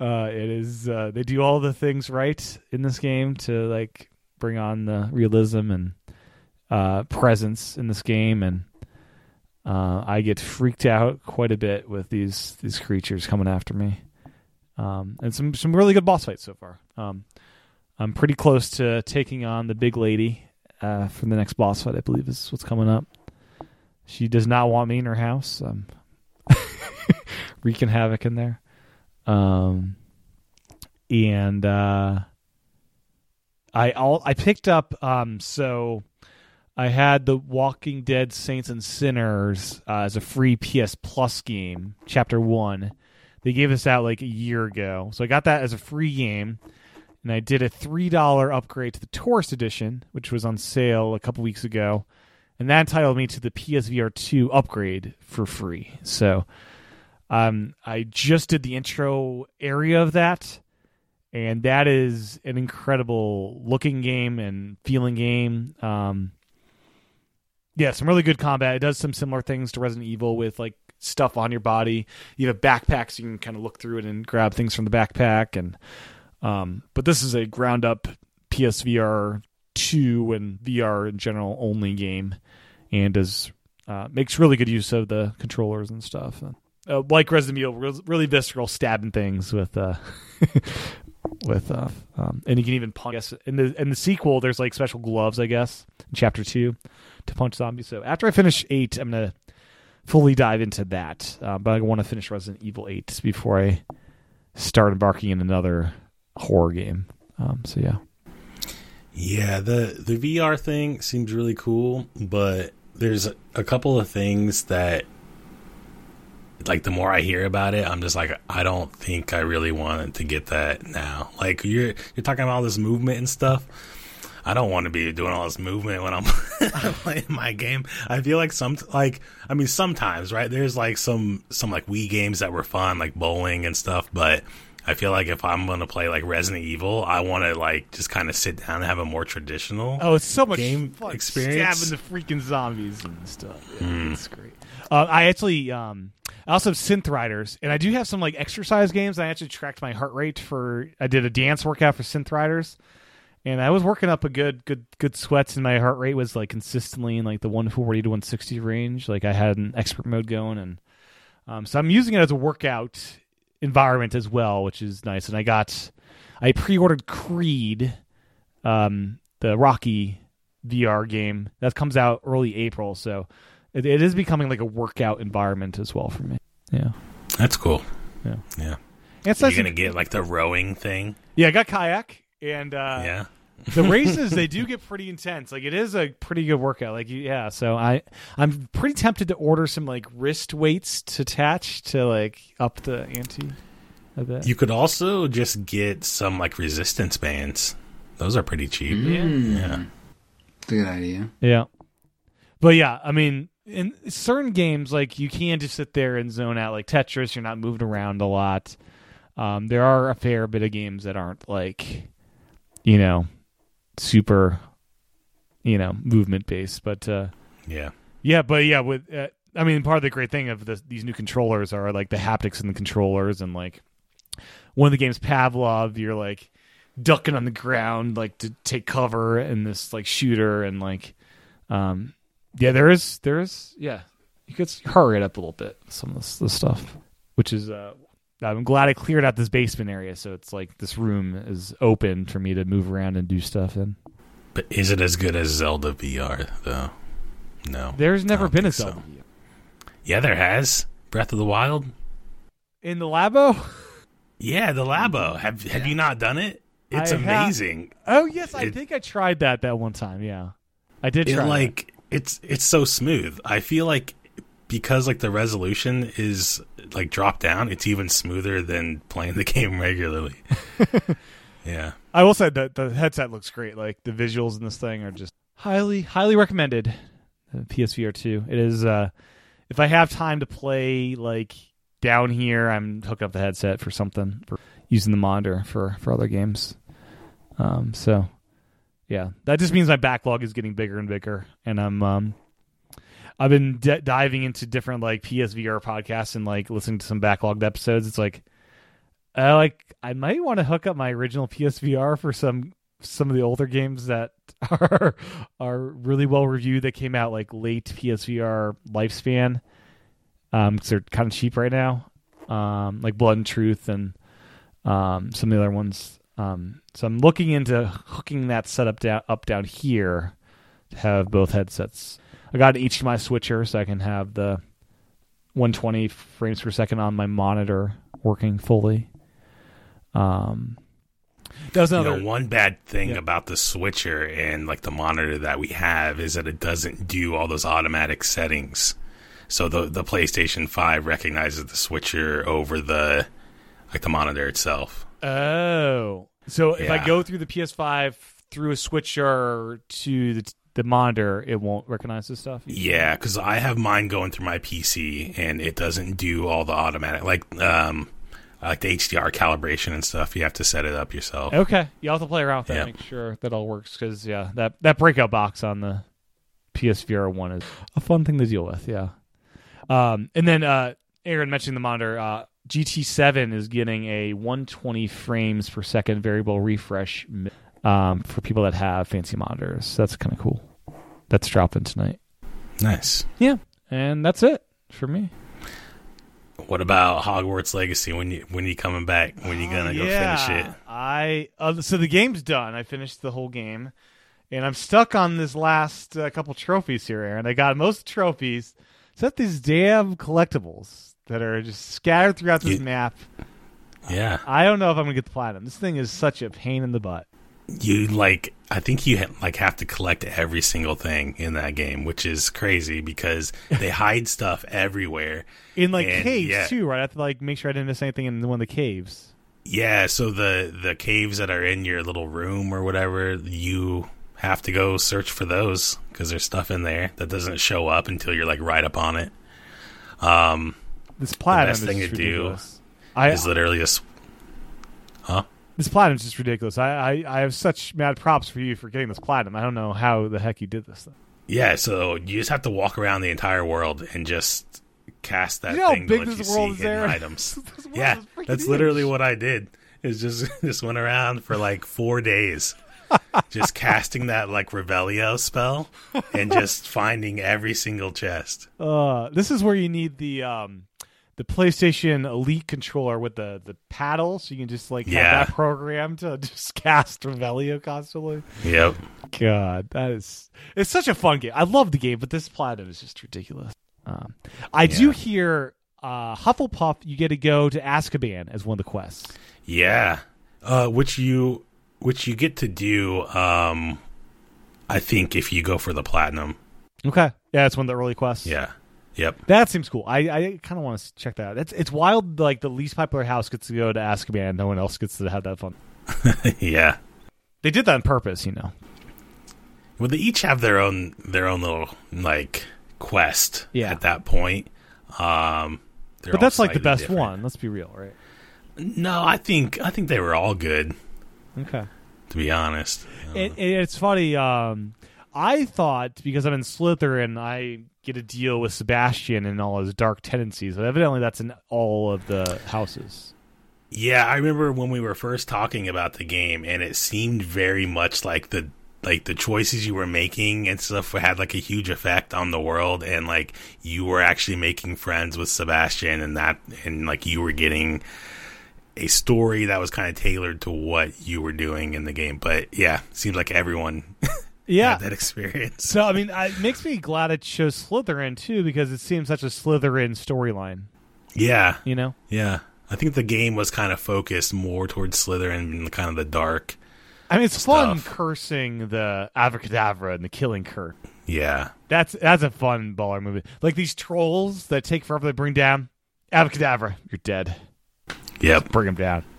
Uh, it is. Uh, they do all the things right in this game to like bring on the realism and uh, presence in this game, and uh, I get freaked out quite a bit with these these creatures coming after me. Um, and some some really good boss fights so far. Um, I'm pretty close to taking on the big lady uh, for the next boss fight. I believe is what's coming up. She does not want me in her house. I'm wreaking havoc in there. Um, and uh, I all I picked up. Um, so I had the Walking Dead Saints and Sinners uh, as a free PS Plus game, Chapter One. They gave us out like a year ago, so I got that as a free game, and I did a three dollar upgrade to the Tourist Edition, which was on sale a couple weeks ago, and that entitled me to the PSVR two upgrade for free. So, um, I just did the intro area of that, and that is an incredible looking game and feeling game. Um, yeah, some really good combat. It does some similar things to Resident Evil with like stuff on your body. You have a backpack, so you can kind of look through it and grab things from the backpack. And um, but this is a ground up PSVR two and VR in general only game, and does uh, makes really good use of the controllers and stuff. Uh, like Resident Evil, really visceral stabbing things with uh, with uh, um, and you can even punch. I guess in the in the sequel, there's like special gloves, I guess, in chapter two to punch zombies. So after I finish eight, I'm gonna fully dive into that. Uh, but I want to finish Resident Evil eight before I start embarking in another horror game. Um, so yeah. Yeah, the the VR thing seems really cool, but there's a couple of things that like the more I hear about it, I'm just like I don't think I really want to get that now. Like you're you're talking about all this movement and stuff. I don't want to be doing all this movement when I'm, playing my game. I feel like some like I mean sometimes right there's like some some like Wii games that were fun like bowling and stuff, but I feel like if I'm going to play like Resident Evil, I want to like just kind of sit down and have a more traditional. Oh, it's so much game fun experience. stabbing the freaking zombies and stuff. Yeah, mm. It's great. Uh, I actually, um, I also have Synth Riders, and I do have some like exercise games. I actually tracked my heart rate for. I did a dance workout for Synth Riders, and I was working up a good, good, good sweats, and my heart rate was like consistently in like the 140 to 160 range. Like I had an expert mode going, and um, so I'm using it as a workout environment as well, which is nice. And I got, I pre-ordered Creed, um, the Rocky VR game that comes out early April, so it, it is becoming like a workout environment as well for me. Yeah, that's cool. Yeah, yeah. It's You're gonna get like the rowing thing. Yeah, I got kayak and uh, yeah. the races they do get pretty intense. Like it is a pretty good workout. Like yeah, so I I'm pretty tempted to order some like wrist weights to attach to like up the ante a bit. You could also just get some like resistance bands. Those are pretty cheap. Mm. Yeah. It's a good idea. Yeah. But yeah, I mean, in certain games, like you can just sit there and zone out. Like Tetris, you're not moving around a lot. Um, there are a fair bit of games that aren't like, you know, super, you know, movement based. But uh, yeah, yeah, but yeah, with uh, I mean, part of the great thing of the, these new controllers are like the haptics in the controllers, and like one of the games, Pavlov, you're like ducking on the ground like to take cover in this like shooter, and like, um, yeah, there is there is yeah, you could hurry it up a little bit some of this, this stuff, which is uh, I'm glad I cleared out this basement area, so it's like this room is open for me to move around and do stuff in. But is it as good as Zelda VR though? No, there's never been a Zelda. So. VR. Yeah, there has. Breath of the Wild in the Labo. Yeah, the Labo. Have Have you not done it? It's I amazing. Have... Oh yes, I it, think I tried that that one time. Yeah, I did. Try it, like it's it's so smooth. I feel like because like the resolution is like dropped down, it's even smoother than playing the game regularly. yeah. I will say that the headset looks great. Like the visuals in this thing are just highly highly recommended. PSVR 2. It is uh if I have time to play like down here, I'm hooking up the headset for something for using the monitor for for other games. Um so yeah. That just means my backlog is getting bigger and bigger, and I'm um, I've been d- diving into different like PSVR podcasts and like listening to some backlogged episodes. It's like, uh, like I might want to hook up my original PSVR for some some of the older games that are are really well reviewed that came out like late PSVR lifespan. Um, because they're kind of cheap right now. Um, like Blood and Truth and um some of the other ones. Um, so I'm looking into hooking that setup down up down here to have both headsets. I got an HDMI switcher so I can have the 120 frames per second on my monitor working fully. Um, that was You another know, one bad thing Yeah. about the switcher and like the monitor that we have is that it doesn't do all those automatic settings. So the the PlayStation 5 recognizes the switcher over the like the monitor itself. Oh, so if I go through the PS5 through a switcher to the the monitor, it won't recognize this stuff. Yeah, because I have mine going through my PC and it doesn't do all the automatic like um like the HDR calibration and stuff. You have to set it up yourself. Okay, you have to play around with that, Yeah. make sure that all works. Because yeah, that that breakout box on the PSVR one is a fun thing to deal with. Yeah. Um, and then uh, Aaron mentioned the monitor. Uh, GT7 is getting a 120 frames per second variable refresh um, for people that have fancy monitors. That's kind of cool. That's dropping tonight. Nice. Yeah, and that's it for me. What about Hogwarts Legacy? When you when you coming back? When you gonna go finish it? I uh, so the game's done. I finished the whole game, and I'm stuck on this last uh, couple trophies here, Aaron. I got most trophies, except these damn collectibles that are just scattered throughout this You- map. Yeah. I don't know if I'm gonna get the platinum. This thing is such a pain in the butt. You like i think you ha- like have to collect every single thing in that game which is crazy because they hide stuff everywhere In like And, caves yeah. too, right? I have to like make sure I didn't miss anything in one of the caves. yeah so the the caves that are in your little room or whatever you have to go search for those because there's stuff in there that doesn't show up until you're like right up on it um This platinum best is thing to do. I, is literally just huh this platinum's just ridiculous. I, I I have such mad props for you for getting this platinum. I don't know how the heck you did this. Thing. yeah so you just have to walk around the entire world and just cast that You know how thing big to let this you world see is, hidden Aaron? items Yeah, that's literally huge. what I did. Is just just went around for like four days, just casting that like Revelio spell and just finding every single chest. Uh, this is where you need the um, the PlayStation Elite controller with the the paddle, so you can just like Yeah. have that program to just cast Revelio constantly. Yep. God, that is it's such a fun game. I love the game, but this platinum is just ridiculous. Um, I do hear uh, Hufflepuff. You get to go to Azkaban as one of the quests. Yeah. Uh, which you which you get to do. Um, I think if you go for the platinum. Okay, yeah, it's one of the early quests. Yeah. Yep. That seems cool. I, I kind of want to check that out. It's it's wild. Like the least popular house gets to go to Azkaban. No one else gets to have that fun. yeah. They did that on purpose, you know. Well, they each have their own their own little like quest. Yeah. At that point. Um. But that's like the best different. one. Let's be real, right? No, I think I think they were all good. Okay. To be honest. It, it, it's funny. Um, I thought because I'm in Slytherin, I get a deal with Sebastian and all his dark tendencies. But evidently, that's in all of the houses. Yeah, I remember when we were first talking about the game, and it seemed very much like the like the choices you were making and stuff had like a huge effect on the world, and like you were actually making friends with Sebastian, and that and like you were getting a story that was kind of tailored to what you were doing in the game. But yeah, seems like everyone Yeah. that experience. So I mean, I- it makes me glad it shows Slytherin too because it seems such a Slytherin storyline. Yeah, You know. yeah. I think the game was kind of focused more towards Slytherin and kind of the dark. I mean, it's fun Stuff. cursing the Abracadabra and the Killing Curse. Yeah, That's that's a fun baller movie. Like these trolls that take forever to bring down Abracadabra. You're dead. yep. Bring them down.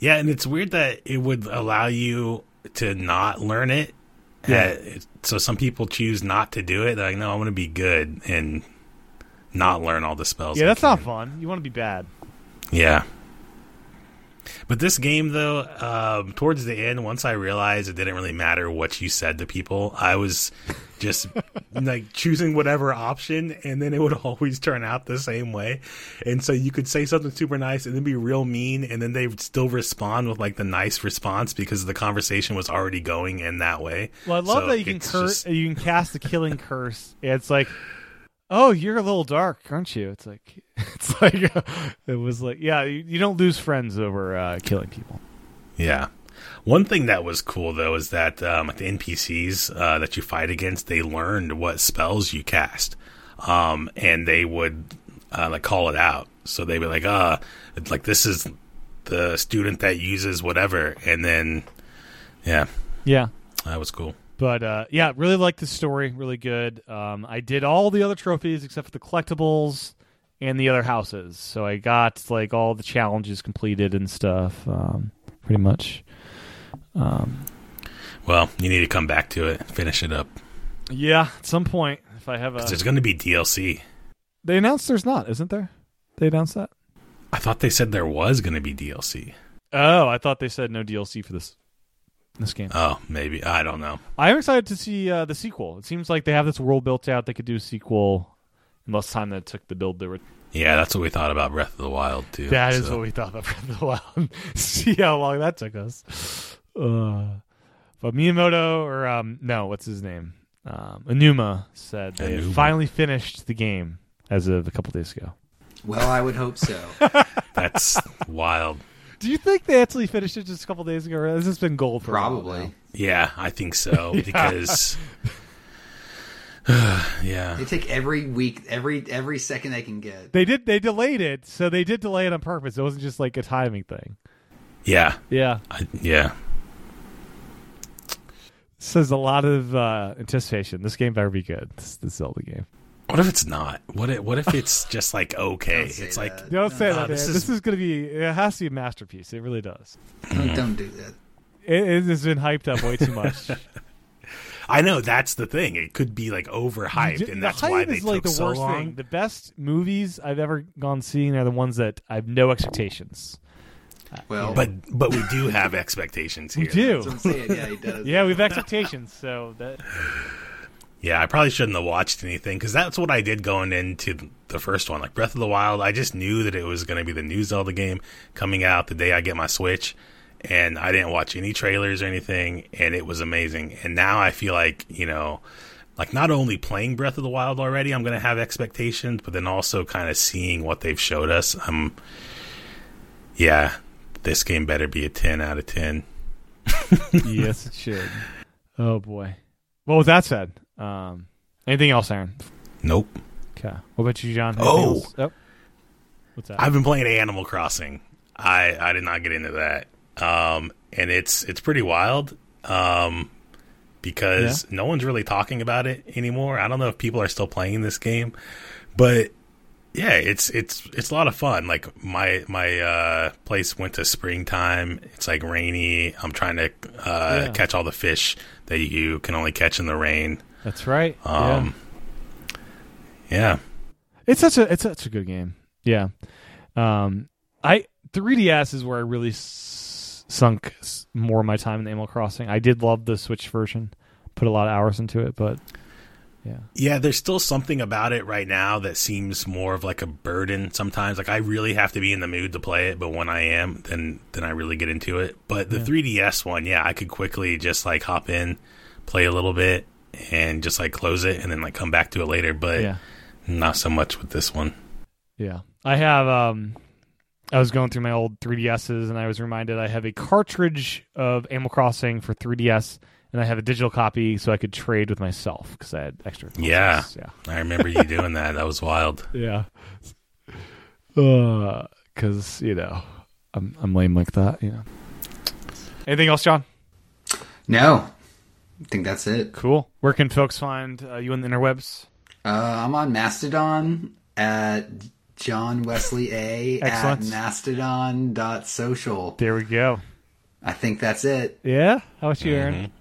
Yeah, and it's weird that it would allow you to not learn it. Yeah. Uh, so some people choose not to do it. They're like, no, I want to be good and not learn all the spells. Yeah, I that's not fun. You want to be bad. Yeah. But this game, though, um, towards the end, once I realized it didn't really matter what you said to people, I was just like choosing whatever option, and then it would always turn out the same way. And so you could say something super nice and then be real mean, and then they would still respond with like the nice response because the conversation was already going in that way. Well, I love So that you can curse. just- You can cast the killing curse. It's like, oh, you're a little dark, aren't you? It's like, it's like, it was like, yeah, you, you don't lose friends over uh, killing people. Yeah. One thing that was cool though is that um, the NPCs uh, that you fight against, they learned what spells you cast, um, and they would uh, like call it out. So they'd be like, "Uh, like this is the student that uses whatever," and then, yeah, Yeah. that was cool. But uh, yeah, really liked the story. Really good. Um, I did all the other trophies except for the collectibles and the other houses. So I got like all the challenges completed and stuff. Um, pretty much. Um, Well, you need to come back to it, finish it up. yeah, at some point, if I have a. 'Cause there's going to be DLC. They announced there's not, isn't there? They announced that. I thought they said there was going to be DLC. Oh, I thought they said no DLC for this this game. Oh, maybe I don't know. I'm excited to see uh, the sequel. It seems like they have this world built out. They could do a sequel in less time than it took to build the. Yeah, that's what we thought about Breath of the Wild too. That is so- what we thought about Breath of the Wild. see how long that took us. Uh, but Miyamoto, or um, no, what's his name? Um, Anuma said they had Aonuma. finally finished the game as of a couple days ago. Well, I would hope so. That's wild. Do you think they actually finished it just a couple days ago? Or has this been gold for Probably. Yeah, I think so because yeah. They take every week, every every second they can get. They did. They delayed it, so they did delay it on purpose. It wasn't just like a timing thing. Yeah. Yeah, I, yeah. says a lot of uh, anticipation. This game better be good. This, this Zelda game. What if it's not? What if, what if it's just like okay? Don't say It's like. Don't say that. this man. is- is going to be. It has to be a masterpiece. It really does. Don't do that. It, it has been hyped up way too much. I know that's the thing. It could be like overhyped, and the that's hype why they is like took the so worst long. thing. The best movies I've ever gone seeing are the ones that I have no expectations. Well, But but we do have expectations We do. that's what I'm saying. Yeah, he does. Yeah, we have expectations. So that Yeah, I probably shouldn't have watched anything because that's what I did going into the first one. Like Breath of the Wild, I just knew that it was going to be the new Zelda game coming out the day I get my Switch, and I didn't watch any trailers or anything, and it was amazing. And now I feel like you know, like not only playing Breath of the Wild already, I'm going to have expectations, but then also kind of seeing what they've showed us. I'm, yeah, this game better be a ten out of ten. yes, it should. Oh boy. Well, with that said, um, anything else, Aaron? Nope. Okay. What about you, John? Anything Oh. else? oh. What's that? I've been playing Animal Crossing. I I did not get into that. Um, and it's it's pretty wild. Um, because no one's really talking about it anymore. I don't know if people are still playing this game, but yeah, it's it's it's a lot of fun. Like my my uh, place went to springtime. It's like rainy. I'm trying to uh, Yeah. catch all the fish that you can only catch in the rain. That's right. Um, yeah. yeah. It's such a it's such a good game. Yeah. Um, I 3DS is where I really s- sunk s- more of my time in Animal Crossing. I did love the Switch version. Put a lot of hours into it, but yeah. Yeah, there's still something about it right now that seems more of like a burden sometimes. Like I really have to be in the mood to play it, but when I am, then then I really get into it. But the 3DS one, yeah, I could quickly just like hop in, play a little bit and just like close it and then like come back to it later, but Yeah. not so much with this one. Yeah. I have um I was going through my old 3DSs and I was reminded I have a cartridge of Animal Crossing for 3DS and I have a digital copy so I could trade with myself because I had extra. Yeah. Yeah. I remember you doing that. That was wild. Yeah. Uh, cuz you know, I'm I'm lame like that, you know. Anything else, John? No, I think that's it. Cool. Where can folks find uh, you on the interwebs? Uh, I'm on Mastodon at John Wesley A at Excellent. mastodon.social. There we go. I think that's it. Yeah. How about you, Aaron?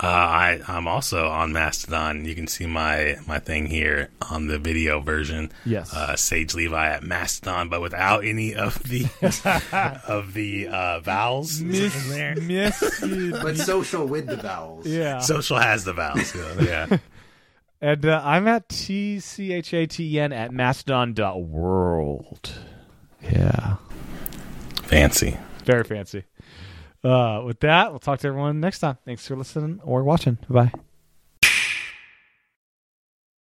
Uh, I, I'm also on Mastodon. You can see my, my thing here on the video version. Yes. Uh, Sage Levi at Mastodon, but without any of the of the uh, vowels in there. Miss, But social with the vowels. yeah. Social has the vowels. so, yeah. And uh, I'm at T C H A T N at mastodon.world. Yeah. Fancy. Very fancy. Uh, with that, we'll talk to everyone next time. Thanks for listening or watching. Bye.